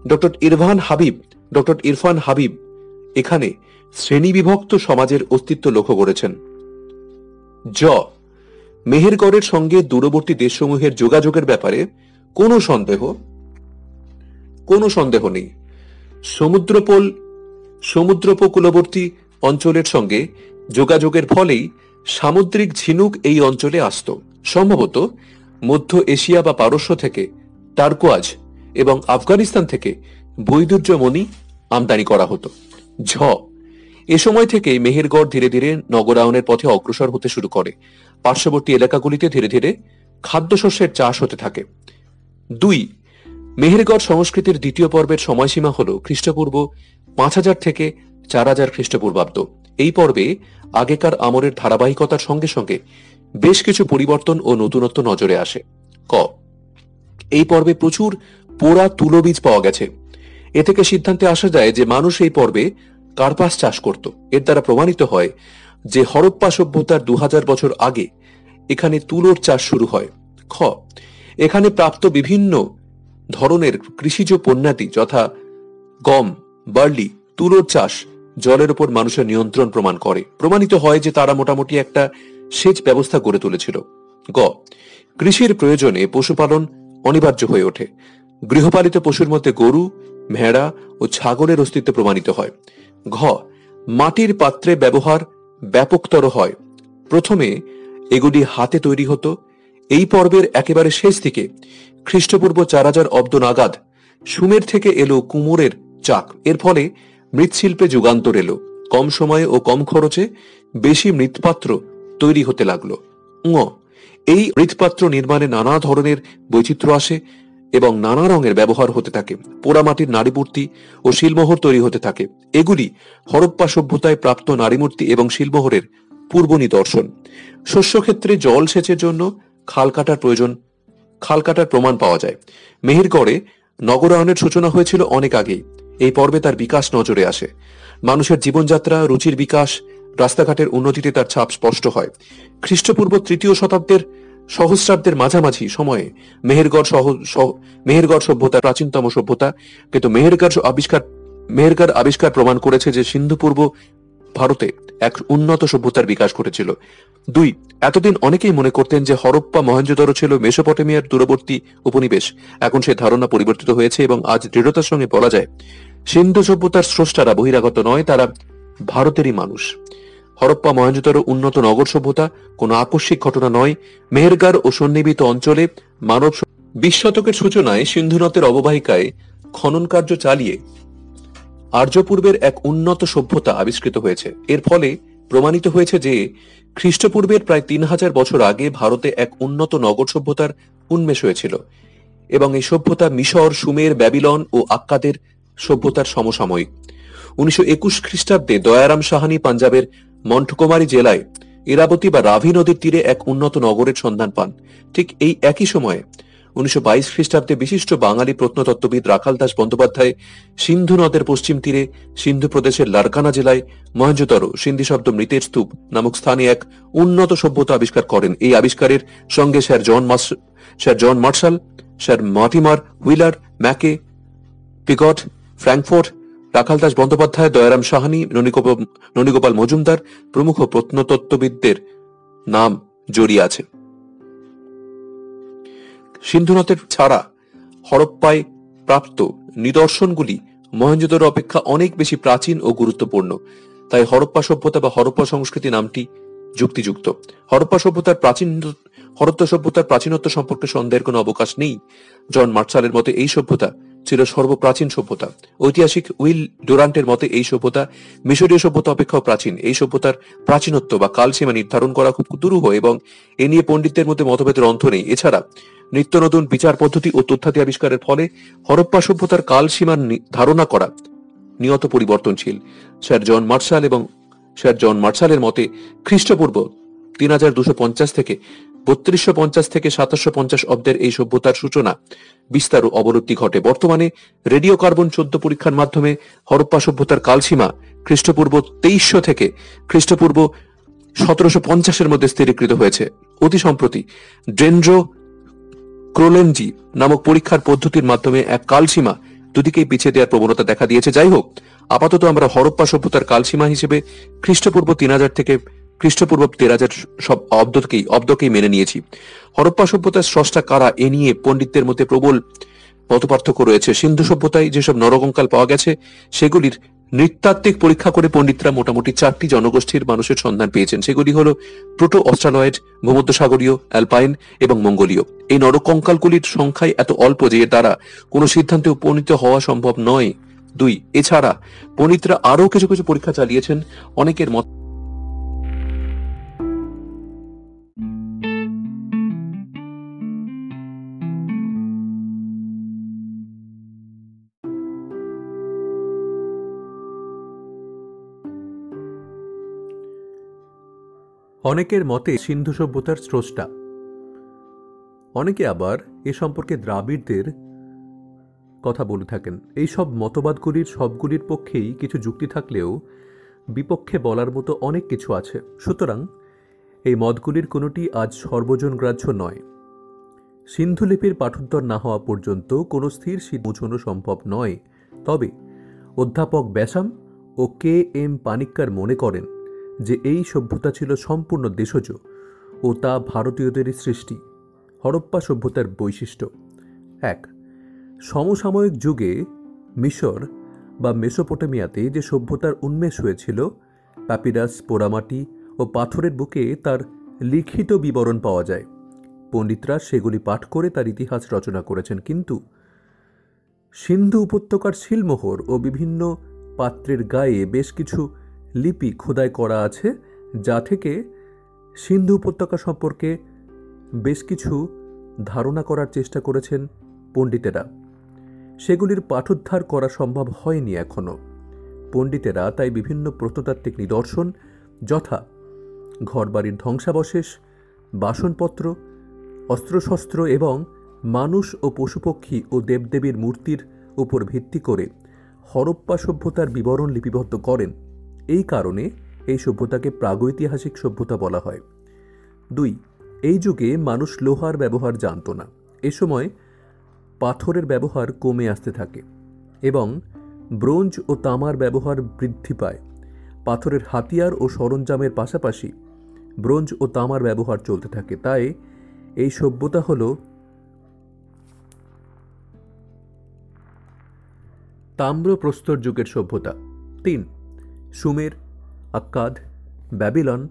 ডক্টর ইরফান হাবিব, ডক্টর ইরফান হাবিব এখানে শ্রেণীবিভক্ত সমাজের অস্তিত্ব লক্ষ্য করেছেন। জ, মেহেরগড়ের সঙ্গে দূরবর্তী দেশসমূহের যোগাযোগের ব্যাপারে কোনো সন্দেহ? কোনো সন্দেহ নেই। সমুদ্রপোল, সমুদ্রোপকূলবর্তী অঞ্চলের সঙ্গে যোগাযোগের ফলেই সামুদ্রিক ঝিনুক এই অঞ্চলে আসত। সম্ভবত মধ্য এশিয়া বা পারস্য থেকে টার্কোয়াজ এবং আফগানিস্তান থেকে বৈদুর্যমণি আমদানি করা হতো। ঝ। এ সময় থেকে মেহেরগড় ধীরে ধীরে নগরায়নের পথে অগ্রসর হতে শুরু করে। পার্শ্ববর্তী এলাকাগুলিতে ধীরে ধীরে খাদ্যশস্যের চাষ হতে থাকে। দুই। মেহেরগড় সংস্কৃতির দ্বিতীয় পর্বের সময়সীমা হল খ্রিস্টপূর্ব পাঁচ হাজার থেকে চার হাজার খ্রিস্টপূর্বাব্দ। এই পর্বে আগেকার আমরের ধারাবাহিকতার সঙ্গে সঙ্গে বেশ কিছু পরিবর্তন ও নতুনত্ব নজরে আসে। ক। এই পর্বে প্রচুর পোড়া তুলো বীজ পাওয়া গেছে। এ থেকে সিদ্ধান্তে আসা যায় যে মানুষ এই পর্বে কার্পাস চাষ করত। এর দ্বারা প্রমাণিত হয় যে হরপ্পা সভ্যতার দু হাজার বছর আগে এখানে তুলোর চাষ শুরু হয়। খ। এখানে প্রাপ্ত বিভিন্ন ধরনের কৃষিজ পণ্যাদি যথা গম, বার্লি, তুলোর চাষ জলের উপর মানুষের নিয়ন্ত্রণ প্রমাণ করে। প্রমাণিত হয় যে তারা মোটামুটি একটা সেচ ব্যবস্থা গড়ে তুলেছিল। গ, কৃষির প্রয়োজনে পশুপালন অনিবার্য হয়ে ওঠে। গৃহপালিত পশুর মধ্যে গরু, ভেড়া ও ছাগলের অস্তিত্ব প্রমাণিত হয়। ঘ, মাটির পাত্রে ব্যবহার ব্যাপকতর হয়। প্রথমে এগুলি হাতে তৈরি হতো। এই পর্বের একেবারে শেষ দিকে খ্রিস্টপূর্ব চার হাজার অব্দ নাগাদ সুমের থেকে এলো কুমোরের চাক। এর ফলে মৃৎশিল্পে যুগান্তর এলো। কম সময়ে ও কম খরচে বেশি মৃৎপাত্র তৈরি হতে লাগল। ঙ এই মৃৎপাত্র নির্মাণে নানা ধরনের বৈচিত্র্য আসে এবং নানা রঙের ব্যবহার হতে থাকে। পোড়ামাটির নারীমূর্তি ও শিলমোহর তৈরি হতে থাকে। এগুলি হরপ্পা সভ্যতায় প্রাপ্ত নারীমূর্তি এবং শিলমোহরের পূর্ব নিদর্শন। শস্যক্ষেত্রে জল সেচের জন্য খাল কাটার প্রয়োজন, খাল কাটার প্রমাণ পাওয়া যায়। মেহেরগড়ে নগরায়নের সূচনা হয়েছিল অনেক আগেই। এই পর্বে তার বিকাশ নজরে আসে। মানুষের জীবনযাত্রা, রুচির বিকাশ, রাস্তাঘাটের উন্নতিতে তার ছাপ স্পষ্ট হয়। খ্রিস্টপূর্ব তৃতীয় শতাব্দের সহস্রাব্দের মাঝামাঝি সময়ে মেহেরগড় সহ মেহেরগড় সভ্যতা, প্রাচীনতম সভ্যতা, কিন্তু মেহেরগড় আবিষ্কার মেহেরগড় আবিষ্কার প্রমাণ করেছে যে সিন্ধু পূর্ব ভারতে এক উন্নত সভ্যতার বিকাশ ঘটেছিল। দুই, এতদিন অনেকেই মনে করতেন যে হরপ্পা মহেঞ্জোদর ছিল মেসোপটেমিয়ার দূরবর্তী উপনিবেশ। এখন সে ধারণা পরিবর্তিত হয়েছে এবং আজ দৃঢ়তার সঙ্গে বলা যায়, সিন্ধু সভ্যতার স্রষ্টারা বহিরাগত নয়, তারা ভারতেরই মানুষ। হরপ্পা মহেঞ্জোদর উন্নত নগর সভ্যতা, কোনো আকস্মিক ঘটনা নয়। মেহেরগার ও সন্নিবিত অঞ্চলে মানব বিশ শতকের সূচনায় সিন্ধুনতের অববাহিকায় খনন কার্য চালিয়ে আর্যপূর্বের এক উন্নত সভ্যতা আবিষ্কৃত হয়েছে। এর ফলে প্রমাণিত হয়েছে যে খ্রিস্টপূর্বের প্রায় তিন হাজার বছর আগে ভারতে এক উন্নত নগর সভ্যতার উন্মেষ হয়েছিল এবং এই সভ্যতা মিশর, সুমের, ব্যাবিলন ও আক্কাদের সভ্যতার সমসাময়িক। উনিশশো একুশ খ্রিস্টাব্দে দয়ারাম সাহানি পাঞ্জাবের মন্ঠকুমারী জেলায় ইরাবতী বা রাভি নদীর তীরে এক উন্নত নগরের সন্ধান পান। ঠিক এই একই সময়ে উনিশশো বাইশ খ্রিস্টাব্দে বিশিষ্ট বাঙালি প্রত্নতত্ত্ববিদ রাখাল দাস বন্দ্যোপাধ্যায় সিন্ধু নদের পশ্চিম তীরে সিন্ধু প্রদেশের লারকানা জেলায় মহেঞ্জতর সিন্ধি শব্দ মৃতের স্তূপ নামক স্থানে এক উন্নত সভ্যতা আবিষ্কার করেন। এই আবিষ্কারের সঙ্গে sir John sir John Marshall, sir Mortimer Wheeler, Mackay, Piggott, Frankfort, Rakhal Das Bandyopadhyay, Dayaram Sahni Nanigopal Majumdar প্রমুখ প্রত্নতত্ত্ববিদদের নাম জড়িয়ে আছে। সিন্ধুনাথের ছাড়া হরপ্পায় প্রাপ্ত নিদর্শনগুলি মহেঞ্জোদর অপেক্ষা অনেক বেশি প্রাচীন ও গুরুত্বপূর্ণ। তাই হরপ্পা সভ্যতা বা হরপ্পা সংস্কৃতি নামটি যুক্তিযুক্ত। হরপ্পা সভ্যতার প্রাচীন, হরপ্পা সভ্যতার প্রাচীনত্ব সম্পর্কে সন্দেহের কোনো অবকাশ নেই। জন মার্শালের মতে এই সভ্যতা ছিল সর্বপ্রাচীন সভ্যতা। ঐতিহাসিক উইল ডোরান্টের মতে এই সভ্যতা মিশরীয় সভ্যতা অপেক্ষাও প্রাচীন। এই সভ্যতার প্রাচীনত্ব বা কালসীমা নির্ধারণ করা খুব দুরূহ এবং এ নিয়ে পণ্ডিতদের মধ্যে মতভেদের অন্ত নেই। এছাড়া নিত্য নতুন বিচার পদ্ধতি ও তথ্যাদি আবিষ্কারের ফলে হরপ্পা সভ্যতার কালসীমার ধারণা করা নিয়ত পরিবর্তনশীল। স্যার জন মার্শাল এবং স্যার জন মার্শালের মতে, খ্রিস্টপূর্ব তিন হাজার দুশো পঞ্চাশ থেকে বত্রিশশো পঞ্চাশ থেকে সাতাশশো পঞ্চাশ অব্দের এই সভ্যতার সূচনা বিস্তার ও অবলুপ্তি ঘটে। বর্তমানে রেডিও কার্বন চোদ্দ পরীক্ষার মাধ্যমে হরপ্পা সভ্যতার কালসীমা খ্রিস্টপূর্ব তেইশশো থেকে খ্রিস্টপূর্ব সতেরোশো পঞ্চাশের মধ্যে স্থিরীকৃত হয়েছে। অতি সম্প্রতি ড্রেন্ড্রো ক্রোলেনজি নামক পরীক্ষার পদ্ধতির মাধ্যমে এক কালসীমা দুদিকেই পিছিয়ে দেওয়ার প্রবণতা দেখা দিয়েছে। যাই হোক আপাতত আমরা হরপ্পা সভ্যতার কালসীমা হিসেবে খ্রিস্টপূর্ব তিন হাজার থেকে খ্রিস্টপূর্ব তের হাজার সব অব্দকেই অব্দকেই মেনে নিয়েছি। হরপ্পা সভ্যতার স্রষ্টা কারা এ নিয়ে পণ্ডিতদের মধ্যে প্রবল মতপার্থক্য রয়েছে। সিন্ধু সভ্যতায় যেসব নরকঙ্কাল পাওয়া গেছে, সেগুলির নৃতাত্ত্বিক পরীক্ষা করে পণ্ডিতরা মোটামুটি চারটি জনগোষ্ঠীর মানুষের সন্ধান পেয়েছেন। সেগুলি হল প্রোটো অস্ট্রালয়েড ভূমধ্যসাগরীয়, অ্যালপাইন এবং মঙ্গোলীয়। এই নরকঙ্কালগুলির সংখ্যায় এত অল্প যে এর দ্বারা কোনো সিদ্ধান্তে উপনীত হওয়া সম্ভব নয়। দুই, এছাড়া পণ্ডিতরা আরও কিছু কিছু পরীক্ষা চালিয়েছেন। অনেকের মত অনেকের মতে সিন্ধু সভ্যতার স্রষ্টা। অনেকে আবার এ সম্পর্কে দ্রাবিড়দের কথা বলে থাকেন। এই সব মতবাদগুলির সবগুলির পক্ষেই কিছু যুক্তি থাকলেও বিপক্ষে বলার মতো অনেক কিছু আছে। সুতরাং এই মতগুলির কোনোটি আজ সর্বজন গ্রাহ্য নয়। সিন্ধুলিপির পাঠোত্তর না হওয়া পর্যন্ত কোনো স্থির পৌঁছানো সম্ভব নয়। তবে অধ্যাপক ব্যাসাম ও কে এম পানিক্কার মনে করেন যে এই সভ্যতা ছিল সম্পূর্ণ দেশজ ও তা ভারতীয়দেরই সৃষ্টি, হরপ্পা সভ্যতার বৈশিষ্ট্য। এক, সমসাময়িক যুগে মিশর বা মেসোপটেমিয়াতে যে সভ্যতার উন্মেষ হয়েছিল প্যাপিরাস পোড়ামাটি ও পাথরের বুকে তার লিখিত বিবরণ পাওয়া যায়। পণ্ডিতরা সেগুলি পাঠ করে তার ইতিহাস রচনা করেছেন, কিন্তু সিন্ধু উপত্যকার শিলমোহর ও বিভিন্ন পাত্রের গায়ে বেশ কিছু লিপি খোদাই করা আছে, যা থেকে সিন্ধু উপত্যকা সম্পর্কে বেশ কিছু ধারণা করার চেষ্টা করেছেন পণ্ডিতেরা। সেগুলির পাঠোদ্ধার করা সম্ভব হয়নি এখনও পণ্ডিতেরা তাই বিভিন্ন প্রত্নতাত্ত্বিক নিদর্শন, যথা ঘরবাড়ির ধ্বংসাবশেষ, বাসনপত্র, অস্ত্রশস্ত্র এবং মানুষ ও পশুপক্ষী ও দেবদেবীর মূর্তির উপর ভিত্তি করে হরপ্পা সভ্যতার বিবরণ লিপিবদ্ধ করেন। এই কারণে এই সভ্যতাকে প্রাগৈতিহাসিক সভ্যতা বলা হয়। দুই, এই যুগে মানুষ লোহার ব্যবহার জানত না। এ সময় পাথরের ব্যবহার কমে আসতে থাকে এবং ব্রোঞ্জ ও তামার ব্যবহার বৃদ্ধি পায়। পাথরের হাতিয়ার ও সরঞ্জামের পাশাপাশি ব্রোঞ্জ ও তামার ব্যবহার চলতে থাকে। তাই এই সভ্যতা হল তাম্র প্রস্তর যুগের সভ্যতা। তিন সুমের, আক্কাদ, ব্যাবিলন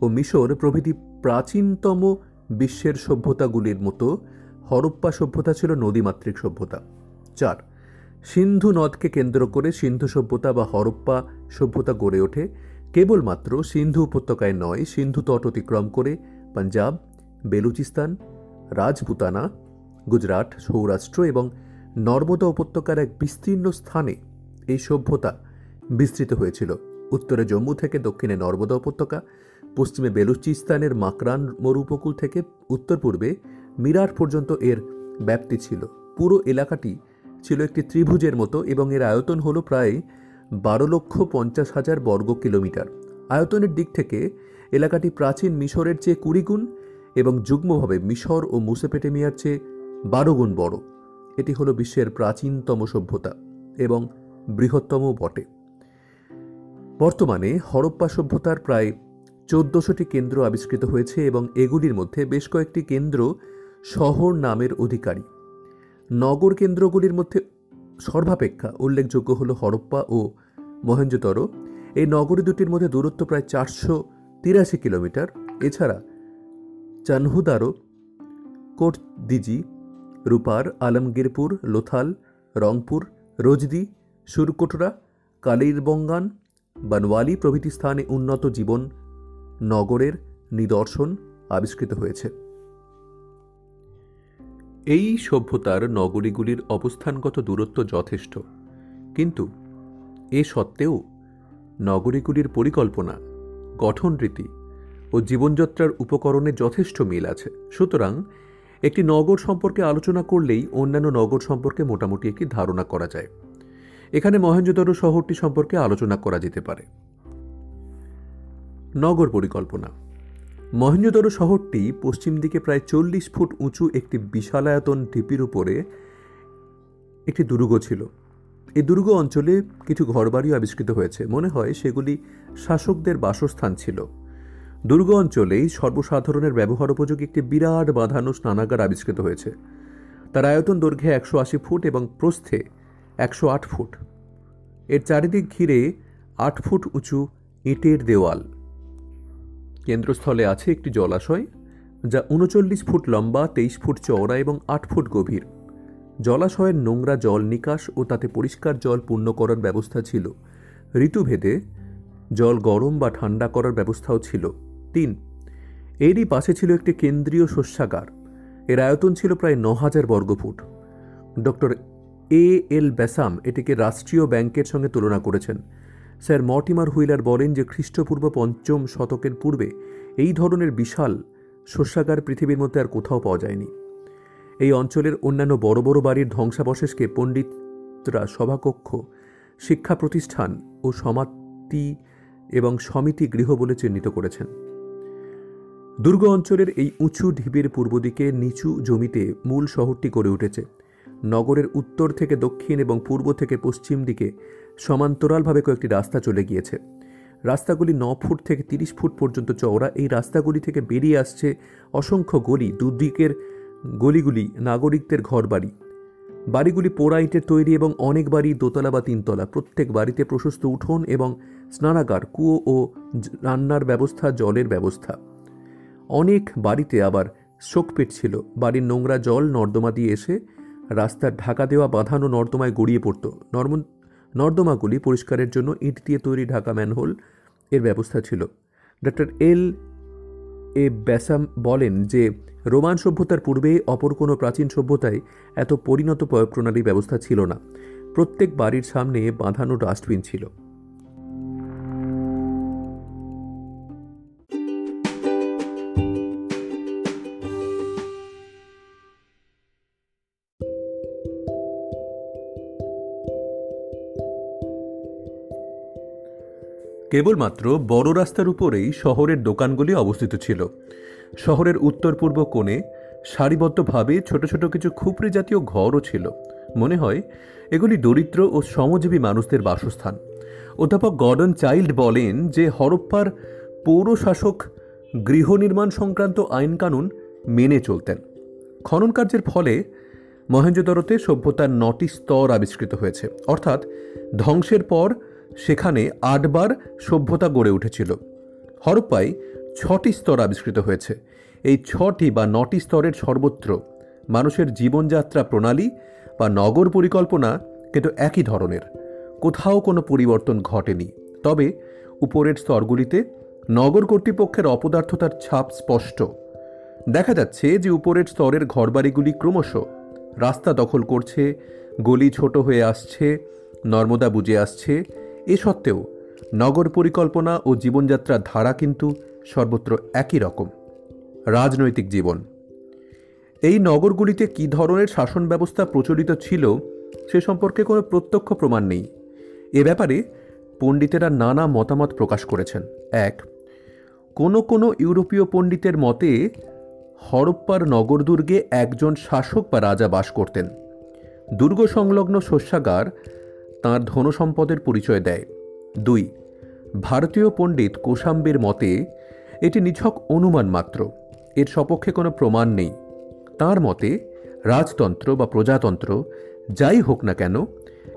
ও মিশর প্রভৃতি প্রাচীনতম বিশ্বের সভ্যতাগুলির মতো হরপ্পা সভ্যতা ছিল নদীমাতৃক সভ্যতা। চার, সিন্ধু নদকে কেন্দ্র করে সিন্ধু সভ্যতা বা হরপ্পা সভ্যতা গড়ে ওঠে। কেবলমাত্র সিন্ধু উপত্যকায় নয়, সিন্ধু তট অতিক্রম করে পাঞ্জাব, বেলুচিস্তান, রাজপুতানা, গুজরাট, সৌরাষ্ট্র এবং নর্মদা উপত্যকার এক বিস্তীর্ণ স্থানে এই সভ্যতা বিস্তৃত হয়েছিল। উত্তরে জম্মু থেকে দক্ষিণে নর্মদা উপত্যকা, পশ্চিমে বেলুচিস্তানের মাকরান মরুপকুল থেকে উত্তর পূর্বে মিরাট পর্যন্ত এর ব্যাপ্তি ছিল। পুরো এলাকাটি ছিল একটি ত্রিভুজের মতো এবং এর আয়তন হল প্রায় বারো লক্ষ পঞ্চাশ হাজার বর্গ কিলোমিটার। আয়তনের দিক থেকে এলাকাটি প্রাচীন মিশরের চেয়ে কুড়ি গুণ এবং যুগ্মভাবে মিশর ও মুসেপেটেমিয়ার চেয়ে বারো গুণ বড়। এটি হলো বিশ্বের প্রাচীনতম সভ্যতা এবং বৃহত্তম বটে। বর্তমানে হরপ্পা সভ্যতার প্রায় চোদ্দশোটি কেন্দ্র আবিষ্কৃত হয়েছে এবং এগুলির মধ্যে বেশ কয়েকটি কেন্দ্র শহর নামের অধিকারী। নগর কেন্দ্রগুলির মধ্যে সর্বাপেক্ষা উল্লেখযোগ্য হল হরপ্পা ও মহেঞ্জোতর এই নগরী দুটির মধ্যে দূরত্ব প্রায় চারশো তিরাশি কিলোমিটার। এছাড়া চানহুদারো, কোটদিজি, রূপার, আলমগীরপুর, লোথাল, রংপুর, রোজদি, সুরকোটরা, কালিরবঙ্গান বানওয়ালি প্রভৃতি স্থানে উন্নত জীবন, নগরের নিদর্শন আবিষ্কৃত হয়েছে। এই সভ্যতার নগরীগুলির অবস্থানগত দূরত্ব যথেষ্ট, কিন্তু এ সত্ত্বেও নগরীগুলির পরিকল্পনা গঠন রীতি ও জীবনযাত্রার উপকরণে যথেষ্ট মিল আছে। সুতরাং একটি নগর সম্পর্কে আলোচনা করলেই অন্যান্য নগর সম্পর্কে মোটামুটি একটি ধারণা করা যায়। এখানে মহেঞ্জোদারো শহরটি সম্পর্কে আলোচনা করা যেতে পারে। নগর পরিকল্পনা। মহেঞ্জোদারো শহরটি পশ্চিম দিকে প্রায় চল্লিশ ফুট উঁচু একটি বিশালায়তন ঢিপির উপরে একটি দুর্গ ছিল। এই দুর্গ অঞ্চলে কিছু ঘরবাড়িও আবিষ্কৃত হয়েছে। মনে হয় সেগুলি শাসকদের বাসস্থান ছিল। দুর্গ অঞ্চলেই সর্বসাধারণের ব্যবহার উপযোগী একটি বিরাট বাঁধানো স্নানাগার আবিষ্কৃত হয়েছে। তার আয়তন দৈর্ঘ্যে একশো আশি ফুট এবং প্রস্থে একশো আট ফুট। এর চারিদিক ঘিরে আট ফুট উঁচু ইটের দেওয়াল। কেন্দ্রস্থলে আছে একটি জলাশয়, যা উনচল্লিশ ফুট লম্বা, তেইশ ফুট চওড়া এবং আট ফুট গভীর। জলাশয়ের নোংরা জল নিকাশ ও তাতে পরিষ্কার জল পূর্ণ করার ব্যবস্থা ছিল। ঋতুভেদে জল গরম বা ঠান্ডা করার ব্যবস্থাও ছিল। তিন, এরই পাশে ছিল একটি কেন্দ্রীয় শস্যাগার। এর আয়তন ছিল প্রায় ন হাজার বর্গফুট। ডক্টর এ এল ব্যাসাম এটিকে রাষ্ট্রীয় ব্যাংকের সঙ্গে তুলনা করেছেন। স্যার মর্টিমার হুইলার বলেন যে খ্রিস্টপূর্ব পঞ্চম শতকের পূর্বে এই ধরনের বিশাল শস্যাগার পৃথিবীর মধ্যে আর কোথাও পাওয়া যায়নি। এই অঞ্চলের অন্যান্য বড় বড় বাড়ির ধ্বংসাবশেষকে পণ্ডিতরা সভাকক্ষ, শিক্ষা প্রতিষ্ঠান ও সমাপ্তি এবং সমিতি গৃহ বলে চিহ্নিত করেছেন। দুর্গ অঞ্চলের এই উঁচু ঢিবির পূর্ব দিকে নিচু জমিতে মূল শহরটি গড়ে উঠেছে। নগরের উত্তর থেকে দক্ষিণ এবং পূর্ব থেকে পশ্চিম দিকে সমান্তরালভাবে কয়েকটি রাস্তা চলে গিয়েছে। রাস্তাগুলি ন ফুট থেকে তিরিশ ফুট পর্যন্ত চওড়া। এই রাস্তাগুলি থেকে বেরিয়ে আসছে অসংখ্য গলি, দুদিকের গলিগুলি নাগরিকদের ঘরবাড়ি। বাড়িগুলি পোড়া ইটের তৈরি এবং অনেক বাড়ি দোতলা বা তিনতলা। প্রত্যেক বাড়িতে প্রশস্ত উঠোন এবং স্নানাগার, কুয়ো ও রান্নার ব্যবস্থা, জলের ব্যবস্থা। অনেক বাড়িতে আবার শোকপেট ছিল। বাড়ির নোংরা জল নর্দমা দিয়ে এসে রাস্তার ঢাকা দেওয়া বাঁধানো নর্দমায় গড়িয়ে পড়ত। নর্ম নর্দমাগুলি পরিষ্কারের জন্য ইট দিয়ে তৈরি ঢাকা ম্যানহোল এর ব্যবস্থা ছিল। ডক্টর এল এ ব্যাসাম বলেন যে, রোমান সভ্যতার পূর্বে অপর কোনো প্রাচীন সভ্যতায় এত পরিণত প্রণালী ব্যবস্থা ছিল না। প্রত্যেক বাড়ির সামনে বাঁধানো ডাস্টবিন ছিল। কেবলমাত্র বড় রাস্তার উপরেই শহরের দোকানগুলি অবস্থিত ছিল। শহরের উত্তর পূর্ব কোণে সারিবদ্ধভাবে ছোট ছোট কিছু খুপড়ি জাতীয় ঘরও ছিল। মনে হয় এগুলি দরিদ্র ও শ্রমজীবী মানুষদের বাসস্থান। অধ্যাপক গর্ডন চাইল্ড বলেন যে হরপ্পার পৌরশাসক গৃহ নির্মাণ সংক্রান্ত আইনকানুন মেনে চলতেন। খনন কার্যের ফলে মহেঞ্জোদারোতে সভ্যতার নটি স্তর আবিষ্কৃত হয়েছে। অর্থাৎ ধ্বংসের পর সেখানে আটবার সভ্যতা গড়ে উঠেছিল। হরপ্পায় ছটি স্তর আবিষ্কৃত হয়েছে। এই ছটি বা নটি স্তরের সর্বত্র মানুষের জীবনযাত্রা প্রণালী বা নগর পরিকল্পনা কিন্তু একই ধরনের। কোথাও কোনো পরিবর্তন ঘটেনি। তবে উপরের স্তরগুলিতে নগর কর্তৃপক্ষের অপদার্থতার ছাপ স্পষ্ট। দেখা যাচ্ছে যে উপরের স্তরের ঘরবাড়িগুলি ক্রমশ রাস্তা দখল করছে, গলি ছোট হয়ে আসছে, নর্মদা বুঝে আসছে এ সত্ত্বেও নগর পরিকল্পনা ও জীবনযাত্রার ধারা কিন্তু সর্বত্র একই রকম। রাজনৈতিক জীবন। এই নগরগুলিতে কী ধরনের শাসন ব্যবস্থা প্রচলিত ছিল সে সম্পর্কে কোনো প্রত্যক্ষ প্রমাণ নেই। এ ব্যাপারে পণ্ডিতেরা নানা মতামত প্রকাশ করেছেন। এক, কোনো কোনো ইউরোপীয় পণ্ডিতের মতে হরপ্পার নগরদুর্গে একজন শাসক বা রাজা বাস করতেন। দুর্গ সংলগ্ন শস্যাগার তাঁর ধনসম্পদের পরিচয় দেয়। দুই, ভারতীয় পণ্ডিত কোশাম্বের মতে, এটি নিছক অনুমান মাত্র। এর সপক্ষে কোনো প্রমাণ নেই। তার মতে, রাজতন্ত্র বা প্রজাতন্ত্র, যাই হোক না কেন,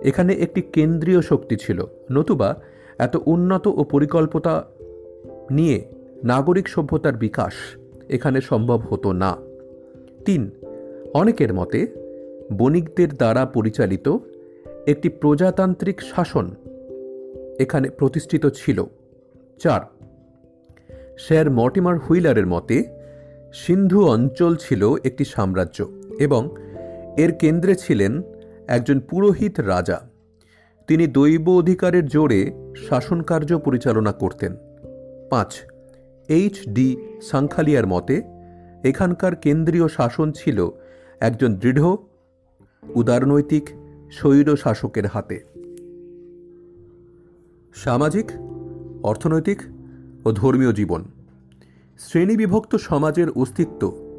এখানে একটি কেন্দ্রীয় শক্তি ছিল, নতুবা এত উন্নত ও পরিকল্পতা নিয়ে নাগরিক সভ্যতার বিকাশ এখানে সম্ভব হতো না। তিন, অনেকের মতে, বণিকদের দ্বারা পরিচালিত একটি প্রজাতান্ত্রিক শাসন এখানে প্রতিষ্ঠিত ছিল। চার, স্যার মর্টিমার হুইলারের মতে, সিন্ধু অঞ্চল ছিল একটি সাম্রাজ্য এবং এর কেন্দ্রে ছিলেন একজন পুরোহিত রাজা। তিনি দৈব অধিকারের জোরে শাসনকার্য পরিচালনা করতেন। পাঁচ, এইচ ডি সাংখালিয়ার মতে, এখানকার কেন্দ্রীয় শাসন ছিল একজন দৃঢ়, উদারনৈতিক স্বৈর শাসকের হাতে। সামাজিক, অর্থনৈতিক ও ধর্মীয় জীবন। শ্রেণীবিভক্ত সমাজের অস্তিত্ব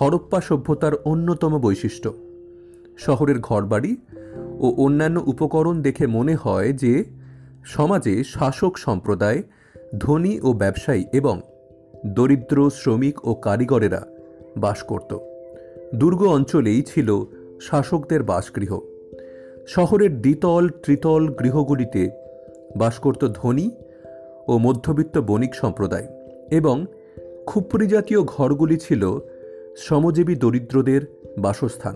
হরপ্পা সভ্যতার অন্যতম বৈশিষ্ট্য। শহরের ঘরবাড়ি ও অন্যান্য উপকরণ দেখে মনে হয় যে সমাজে শাসক সম্প্রদায়, ধনী ও ব্যবসায়ী এবং দরিদ্র শ্রমিক ও কারিগরেরা বাস করত। দুর্গ অঞ্চলেই ছিল শাসকদের বাসগৃহ। শহরের দ্বিতল, ত্রিতল গৃহগুলিতে বাস করত ধনী ও মধ্যবিত্ত বণিক সম্প্রদায় এবং খুপরি জাতীয় ঘরগুলি ছিল শ্রমজীবী দরিদ্রদের বাসস্থান।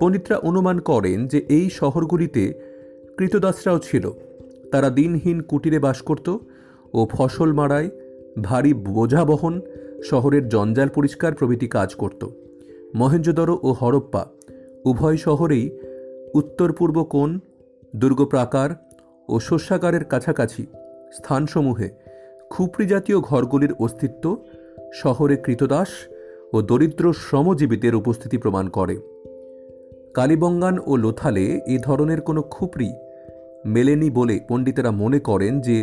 পণ্ডিতরা অনুমান করেন যে এই শহরগুলিতে কৃতদাসরাও ছিল। তারা দিনহীন কুটিরে বাস করত ও ফসল মারায় ভারী বোঝা বহন, শহরের জঞ্জাল পরিষ্কার প্রভৃতি কাজ করত। মহেঞ্জোদরো ও হরপ্পা উভয় শহরেই উত্তর পূর্ব কোণ দুর্গপ্রাকার ও শস্যাগারের কাছাকাছি স্থানসমূহে খুপড়ি জাতীয় ঘরগুলির অস্তিত্ব, শহরে কৃতদাস ও দরিদ্র শ্রমজীবীদের উপস্থিতি প্রমাণ করে। কালীবঙ্গান ও লোথালে এ ধরনের কোনো খুপড়ি মেলেনি বলে পণ্ডিতেরা মনে করেন যে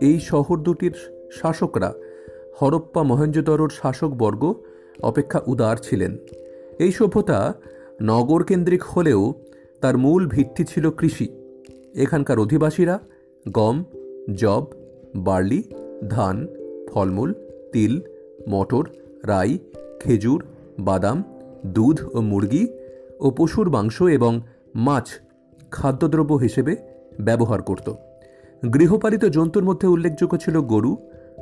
এই শহর দুটির শাসকরা হরপ্পা মহেঞ্জোদরোর শাসকবর্গ অপেক্ষা উদার ছিলেন। এই সভ্যতা নগর কেন্দ্রিক হলেও তার মূল ভিত্তি ছিল কৃষি। এখানকার অধিবাসীরা গম জব বার্লি, ধান, ফলমূল, তিল, মটর, রাই, খেজুর, বাদাম, দুধ ও মুরগি ও পশুর মাংস এবং মাছ খাদ্যদ্রব্য হিসেবে ব্যবহার করত। গৃহপালিত জন্তুর মধ্যে উল্লেখযোগ্য ছিল গরু,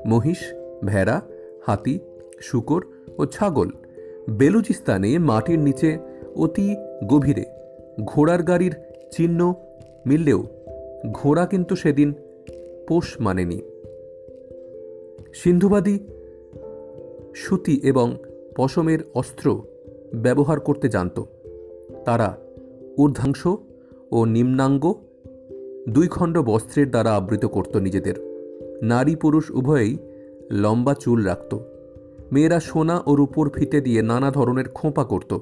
মহিষ, ভেড়া, হাতি, শুকর ও ছাগল। বেলুচিস্তানে মাটির নিচে অতি গভীরে ঘোড়ার গাড়ির চিহ্ন মিললেও ঘোড়া কিন্তু সেদিন পোষ মানেনি। সিন্ধুবাদী সুতি এবং পশমের অস্ত্র ব্যবহার করতে জানত। তারা ঊর্ধ্বাংশ ও নিম্নাঙ্গ দুই খণ্ড বস্ত্রের দ্বারা আবৃত করত নিজেদের। নারী পুরুষ উভয়েই লম্বা চুল রাখত। মেয়েরা সোনা ও রূপোর ফিতে দিয়ে নানা ধরনের খোঁপা করত।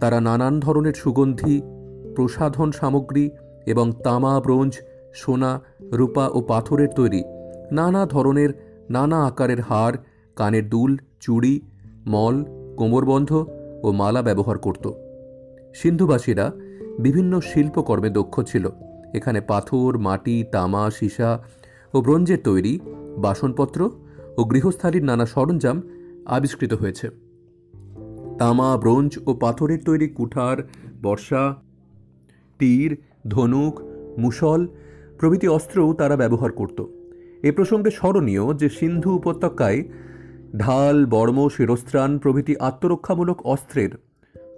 তারা নানান ধরনের সুগন্ধি, প্রসাধন সামগ্রী এবং তামা, ব্রোঞ্জ, সোনা, রূপা ও পাথরের তৈরি নানা ধরনের, নানা আকারের হার, কানের দুল, চুড়ি, মল, কোমরবন্ধ ও মালা ব্যবহার করত। সিন্ধুবাসীরা বিভিন্ন শিল্পকর্মে দক্ষ ছিল। এখানে পাথর, মাটি, তামা, সীসা ও ব্রোঞ্জের তৈরি, বাসনপত্র ও গৃহস্থালির নানা সরঞ্জাম আবিষ্কৃত হয়েছে। তামা, ব্রোঞ্জ ও পাথরের তৈরি কুঠার, বর্ষা, তীর, ধনুক, মুসল প্রভৃতি অস্ত্রও তারা ব্যবহার করত। এ প্রসঙ্গে স্মরণীয় যে সিন্ধু উপত্যকায় ঢাল, বর্ম, শিরস্ত্রাণ প্রভৃতি আত্মরক্ষামূলক অস্ত্রের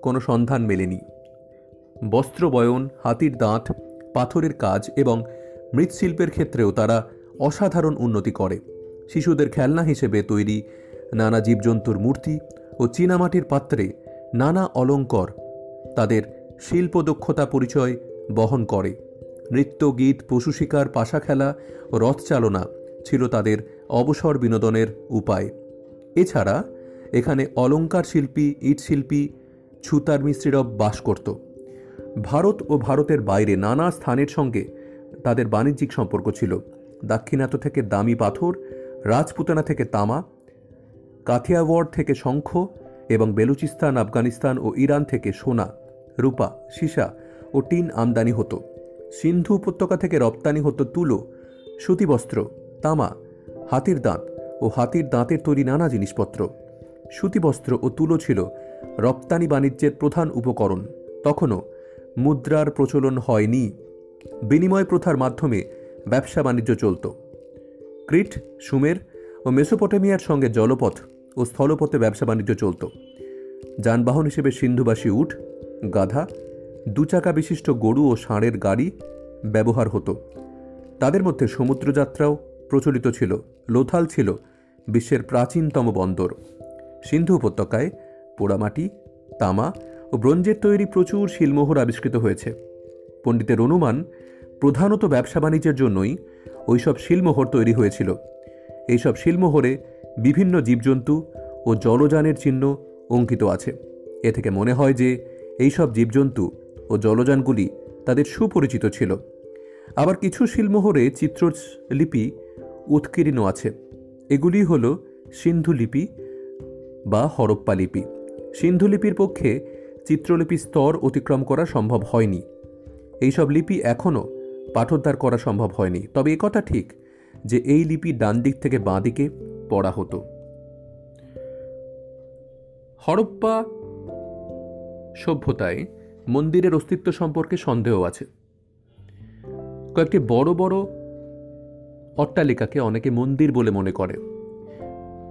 কোনো সন্ধান মেলেনি। বস্ত্র বয়ন, হাতির দাঁত, পাথরের কাজ এবং মৃৎশিল্পের ক্ষেত্রেও তারা অসাধারণ উন্নতি করে। শিশুদের খেলনা হিসেবে তৈরি নানা জীবজন্তুর মূর্তি ও চীনামাটির পাত্রে নানা অলঙ্কর তাদের শিল্প দক্ষতা পরিচয় বহন করে। নৃত্য, গীত, পশু শিকার, পাশা খেলা, রথ চালনা ছিল তাদের অবসর বিনোদনের উপায়। এছাড়া এখানে অলঙ্কার শিল্পী, ইট শিল্পী, ছুতার মিস্ত্রিরব বাস করত। ভারত ও ভারতের বাইরে নানা স্থানের সঙ্গে তাদের বাণিজ্যিক সম্পর্ক ছিল। দাক্ষিণাত্য থেকে দামি পাথর, রাজপুতানা থেকে তামা কাথিয়াওয়াড় থেকে শঙ্খ এবং বেলুচিস্তান, আফগানিস্তান ও ইরান থেকে সোনা, রূপা, সীসা ও টিন আমদানি হতো। সিন্ধু উপত্যকা থেকে রপ্তানি হতো তুলো, সুতিবস্ত্র, তামা, হাতির দাঁত ও হাতির দাঁতের তৈরি নানা জিনিসপত্র। সুতিবস্ত্র ও তুলো ছিল রপ্তানি বাণিজ্যের প্রধান উপকরণ। তখনও মুদ্রার প্রচলন হয়নি। বিনিময় প্রথার মাধ্যমে ব্যবসা বাণিজ্য চলত। ক্রিট, সুমের ও মেসোপটেমিয়ার সঙ্গে জলপথ ও স্থলপথে ব্যবসা বাণিজ্য চলত। যানবাহন হিসেবে সিন্ধুবাসী উঠ, গাধা, দুচাকা বিশিষ্ট গরু ও ষাঁড়ের গাড়ি ব্যবহার হতো। তাদের মধ্যে সমুদ্রযাত্রাও প্রচলিত ছিল, লোথাল ছিল, বিশ্বের প্রাচীনতম বন্দর। সিন্ধু উপত্যকায় পোড়ামাটি, তামা ও ব্রোঞ্জের তৈরি প্রচুর শিলমোহর আবিষ্কৃত হয়েছে। পণ্ডিতের অনুমান, প্রধানত ব্যবসা বাণিজ্যের জন্যই ওইসব শিলমোহর তৈরি হয়েছিল। এইসব শিলমোহরে বিভিন্ন জীবজন্তু ও জলযানের চিহ্ন অঙ্কিত আছে। এ থেকে মনে হয় যে এইসব জীবজন্তু ও জলযানগুলি তাদের সুপরিচিত ছিল। আবার কিছু শিলমোহরে চিত্রলিপি উৎকীর্ণ আছে। এগুলি হল সিন্ধু লিপি বা হরপ্পা লিপি। সিন্ধু লিপির পক্ষে চিত্রলিপি স্তর অতিক্রম করা সম্ভব হয়নি। এইসব লিপি এখনও পাঠোদ্ধার করা সম্ভব হয়নি। তবে একথা ঠিক যে এই লিপি ডান দিক থেকে বাঁ দিকে পড়া হতো। হরপ্পা সভ্যতায় মন্দিরের অস্তিত্ব সম্পর্কে সন্দেহ আছে। কয়েকটি বড় বড় অট্টালিকাকে অনেকে মন্দির বলে মনে করে।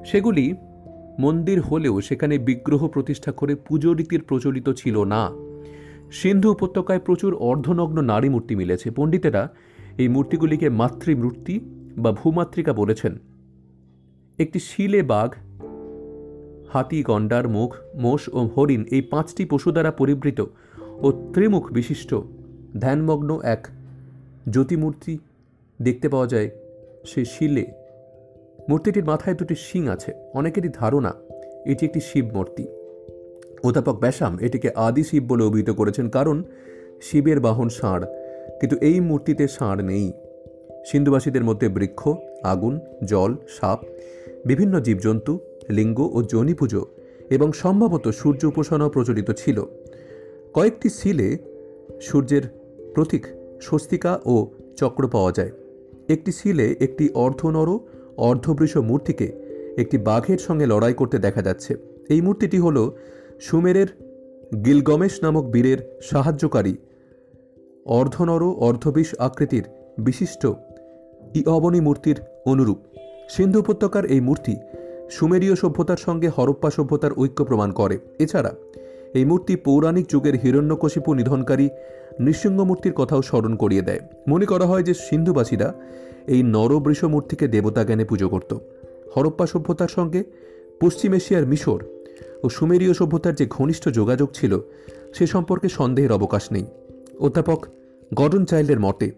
সেগুলি মন্দির হলেও সেখানে বিগ্রহ প্রতিষ্ঠা করে পুজো রীতির প্রচলিত ছিল না। সিন্ধু উপত্যকায় প্রচুর অর্ধনগ্ন নারী মূর্তি মিলেছে। পণ্ডিতেরা এই মূর্তিগুলিকে মাতৃমূর্তি বা ভূমাতৃকা বলেছেন। একটি শিলে বাঘ, হাতি, গন্ডার মুখ মোষ ও হরিণ এই পাঁচটি পশু দ্বারা পরিবৃত ও ত্রিমুখ বিশিষ্ট। ধ্যানমগ্ন এক জ্যোতিমূর্তি দেখতে পাওয়া যায় সেই শিলে। মূর্তিটির মাথায় দুটি শিং আছে, অনেকেরই ধারণা এটি একটি শিব মূর্তি। অধ্যাপক ব্যাসাম এটিকে আদি শিব বলে অভিহিত করেছেন কারণ শিবের বাহন ষাঁড়, কিন্তু এই মূর্তিতে ষাঁড় নেই। সিন্ধুবাসীদের মধ্যে বৃক্ষ, আগুন, জল, সাপ বিভিন্ন জীবজন্তু, লিঙ্গ ও জনি পুজো এবং সম্ভবত সূর্য উপাসনাও প্রচলিত ছিল। কয়েকটি সিলে সূর্যের প্রতীক স্বস্তিকা ও চক্র পাওয়া যায়। একটি সিলে একটি অর্ধনর, অর্ধবৃষ মূর্তিকে একটি বাঘের সঙ্গে লড়াই করতে দেখা যাচ্ছে। এই মূর্তিটি হল সুমেরের গিলগমেশ নামক বীরের সাহায্যকারী অর্ধনর, অর্ধবিষ আকৃতির বিশিষ্ট ই অবনী মূর্তির অনুরূপ। সিন্ধু উপত্যকার এই মূর্তি সুমেরীয় সভ্যতার সঙ্গে হরপ্পা সভ্যতার ঐক্য প্রমাণ করে। এছাড়া, এই মূর্তি পৌরাণিক যুগের হিরণ্যকশিপু নিধনকারী নৃসিংহ মূর্তির কথাও স্মরণ করিয়ে দেয়। মনে করা হয় যে সিন্ধুবাসীরা এই নরবৃষ মূর্তিকে দেবতা জ্ঞানে পুজো করত। হরপ্পা সভ্যতার সঙ্গে পশ্চিম এশিয়ার মিশর ও সুমেরীয় সভ্যতার যে ঘনিষ্ঠ যোগাযোগ ছিল, সে সম্পর্কে সন্দেহের অবকাশ নেই। অধ্যাপক গডন চাইল্ডের মতে,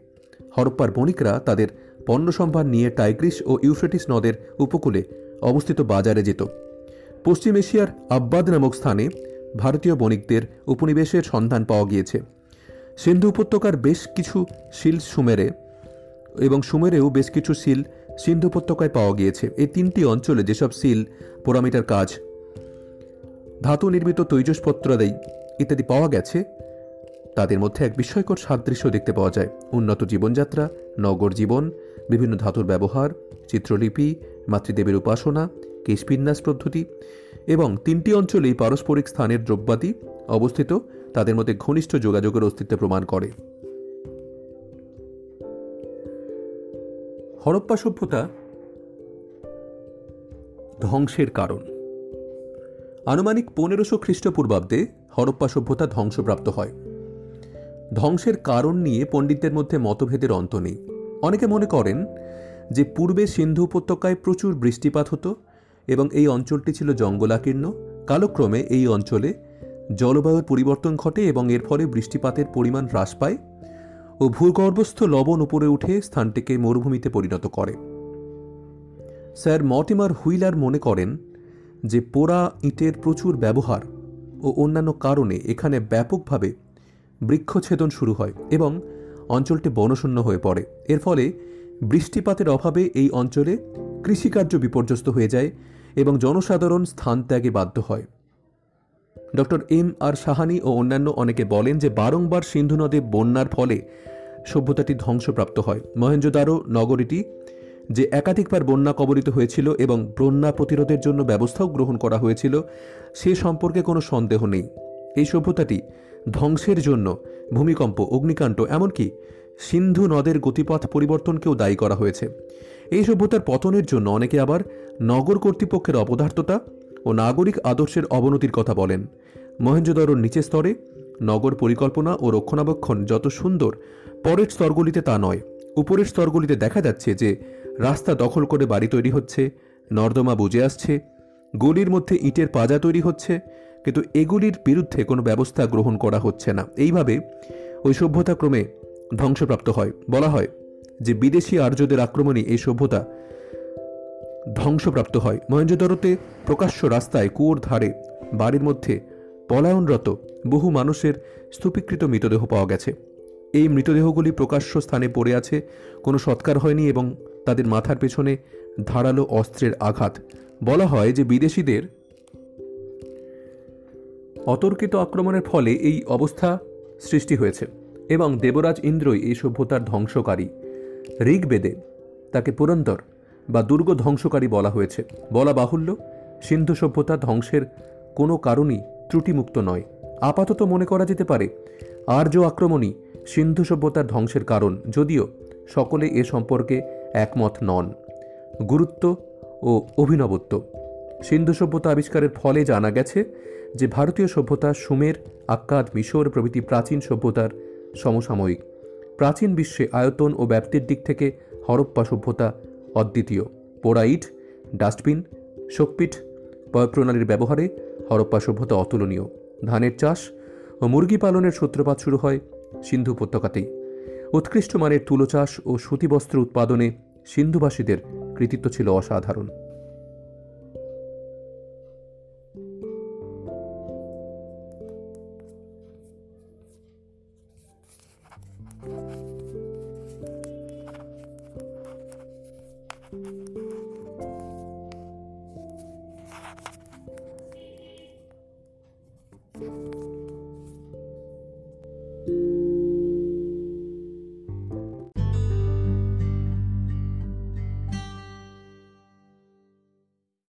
হরপ্পার বণিকরা তাদের পণ্য সম্ভার নিয়ে টাইগ্রিস ও ইউফ্রেটিস নদের উপকূলে অবস্থিত বাজারে যেত। পশ্চিম এশিয়ার আব্বাদ নামক স্থানে ভারতীয় বণিকদের উপনিবেশের সন্ধান পাওয়া গিয়েছে। সিন্ধু উপত্যকার বেশ কিছু শিল সুমেরে এবং সুমেরেও বেশ কিছু শিল সিন্ধু উপত্যকায় পাওয়া গিয়েছে। এই তিনটি অঞ্চলে যেসব সিল পোড়ামিটার কাজ, ধাতু নির্মিত তৈজসপত্রাদি ইত্যাদি পাওয়া গেছে, তাদের মধ্যে এক বিস্ময়কর সাদৃশ্য দেখতে পাওয়া যায়। উন্নত জীবনযাত্রা, নগর জীবন বিভিন্ন ধাতুর ব্যবহার, চিত্রলিপি, মাতৃদেবের উপাসনা, কেশবিন্যাস পদ্ধতি এবং তিনটি অঞ্চলেই পারস্পরিক স্থানের দ্রব্যাদি অবস্থিত, তাদের মধ্যে ঘনিষ্ঠ যোগাযোগের অস্তিত্ব প্রমাণ করে। হরপ্পা সভ্যতা ধ্বংসের কারণ। আনুমানিক পনেরোশো খ্রিস্টপূর্বাব্দে হরপ্পা সভ্যতা ধ্বংসপ্রাপ্ত হয়। ধ্বংসের কারণ নিয়ে পণ্ডিতদের মধ্যে মতভেদের অন্ত নেই। অনেকে মনে করেন যে পূর্বে সিন্ধু উপত্যকায় প্রচুর বৃষ্টিপাত হতো এবং এই অঞ্চলটি ছিল জঙ্গলাকীর্ণ। কালক্রমে এই অঞ্চলে জলবায়ুর পরিবর্তন ঘটে এবং এর ফলে বৃষ্টিপাতের পরিমাণ হ্রাস পায় ও ভূগর্ভস্থ লবণ উপরে উঠে স্থানটিকে মরুভূমিতে পরিণত করে। স্যার মটিমার হুইলার মনে করেন যে পোড়া ইটের প্রচুর ব্যবহার ও অন্যান্য কারণে এখানে ব্যাপকভাবে বৃক্ষছেদন শুরু হয় এবং অঞ্চলটি বনশূন্য হয়ে পড়ে। এর ফলে বৃষ্টিপাতের অভাবে এই অঞ্চলে কৃষিকার্য বিপর্যস্ত হয়ে যায় এবং জনসাধারণ স্থান ত্যাগে বাধ্য হয়। ডক্টর এম আর সাহানি ও অন্যান্য অনেকে বলেন যে বারংবার সিন্ধু নদে বন্যার ফলে সভ্যতাটি ধ্বংসপ্রাপ্ত হয়। মহেঞ্জোদারো নগরীটি যে একাধিকবার বন্যা কবলিত হয়েছিল এবং বন্যা প্রতিরোধের জন্য ব্যবস্থাও গ্রহণ করা হয়েছিল, সে সম্পর্কে কোনো সন্দেহ নেই। এই সভ্যতাটি ধ্বংসের জন্য, ভূমিকম্প, অগ্নিকাণ্ড, এমনকি সিন্ধু নদের গতিপথ পরিবর্তনকেও দায়ী করা হয়েছে। এই সভ্যতার পতনের জন্য অনেকে আবার নগর কর্তৃপক্ষের অপদার্থতা ও নাগরিক আদর্শের অবনতির কথা বলেন। মহেঞ্জোদরোর নিচের স্তরে নগর পরিকল্পনা ও রক্ষণাবেক্ষণ যত সুন্দর, পরের স্তরগুলিতে তা নয়। উপরের স্তরগুলিতে দেখা যাচ্ছে যে রাস্তা দখল করে বাড়ি তৈরি হচ্ছে, নর্দমা বুঝে আসছে, গলির মধ্যে ইটের পাজা তৈরি হচ্ছে কিন্তু এগুলির বিরুদ্ধে কোনো ব্যবস্থা গ্রহণ করা হচ্ছে না। এইভাবে ওই সভ্যতা ক্রমে ধ্বংসপ্রাপ্ত হয়। বলা হয় যে বিদেশি আর্যদের আক্রমণে এই সভ্যতা ধ্বংসপ্রাপ্ত হয়। মহেঞ্জোদারোতে প্রকাশ্য রাস্তায় কুয়োর ধারে বাড়ির মধ্যে পলায়নরত বহু মানুষের স্তূপীকৃত মৃতদেহ পাওয়া গেছে। এই মৃতদেহগুলি প্রকাশ্য স্থানে পড়ে আছে, কোনো সৎকার হয়নি এবং তাদের মাথার পেছনে ধারালো অস্ত্রের আঘাত। বলা হয় যে বিদেশিদের অতর্কিত আক্রমণের ফলে এই অবস্থা সৃষ্টি হয়েছে এবং দেবরাজ ইন্দ্রই এই সভ্যতার ধ্বংসকারী। ঋগ্বেদে তাকে পুরন্দর বা দুর্গ ধ্বংসকারী বলা হয়েছে। বলা বাহুল্য, সিন্ধু সভ্যতা ধ্বংসের কোনো কারণই ত্রুটিমুক্ত নয়। আপাতত মনে করা যেতে পারে, আর্য আক্রমণই সিন্ধু সভ্যতার ধ্বংসের কারণ, যদিও সকলে এ সম্পর্কে একমত নন। গুরুত্ব ও অভিনবত্ব। সিন্ধু সভ্যতা আবিষ্কারের ফলে জানা গেছে যে ভারতীয় সভ্যতা সুমের, আক্কাদ, মিশর প্রভৃতি প্রাচীন সভ্যতার সমসাময়িক। প্রাচীন বিশ্বে আয়তন ও ব্যাপ্তির দিক থেকে হরপ্পা সভ্যতা অদ্বিতীয়। পোড়া ইট ডাস্টবিন শোকপিট প্রণালীর ব্যবহারে হরপ্পা সভ্যতা অতুলনীয়। ধানের চাষ ও মুরগি পালনের সূত্রপাত শুরু হয় সিন্ধু উপত্যকাতেই। উৎকৃষ্ট মানের তুলো চাষ ও সুতিবস্ত্র উৎপাদনে সিন্ধুবাসীদের কৃতিত্ব ছিল অসাধারণ।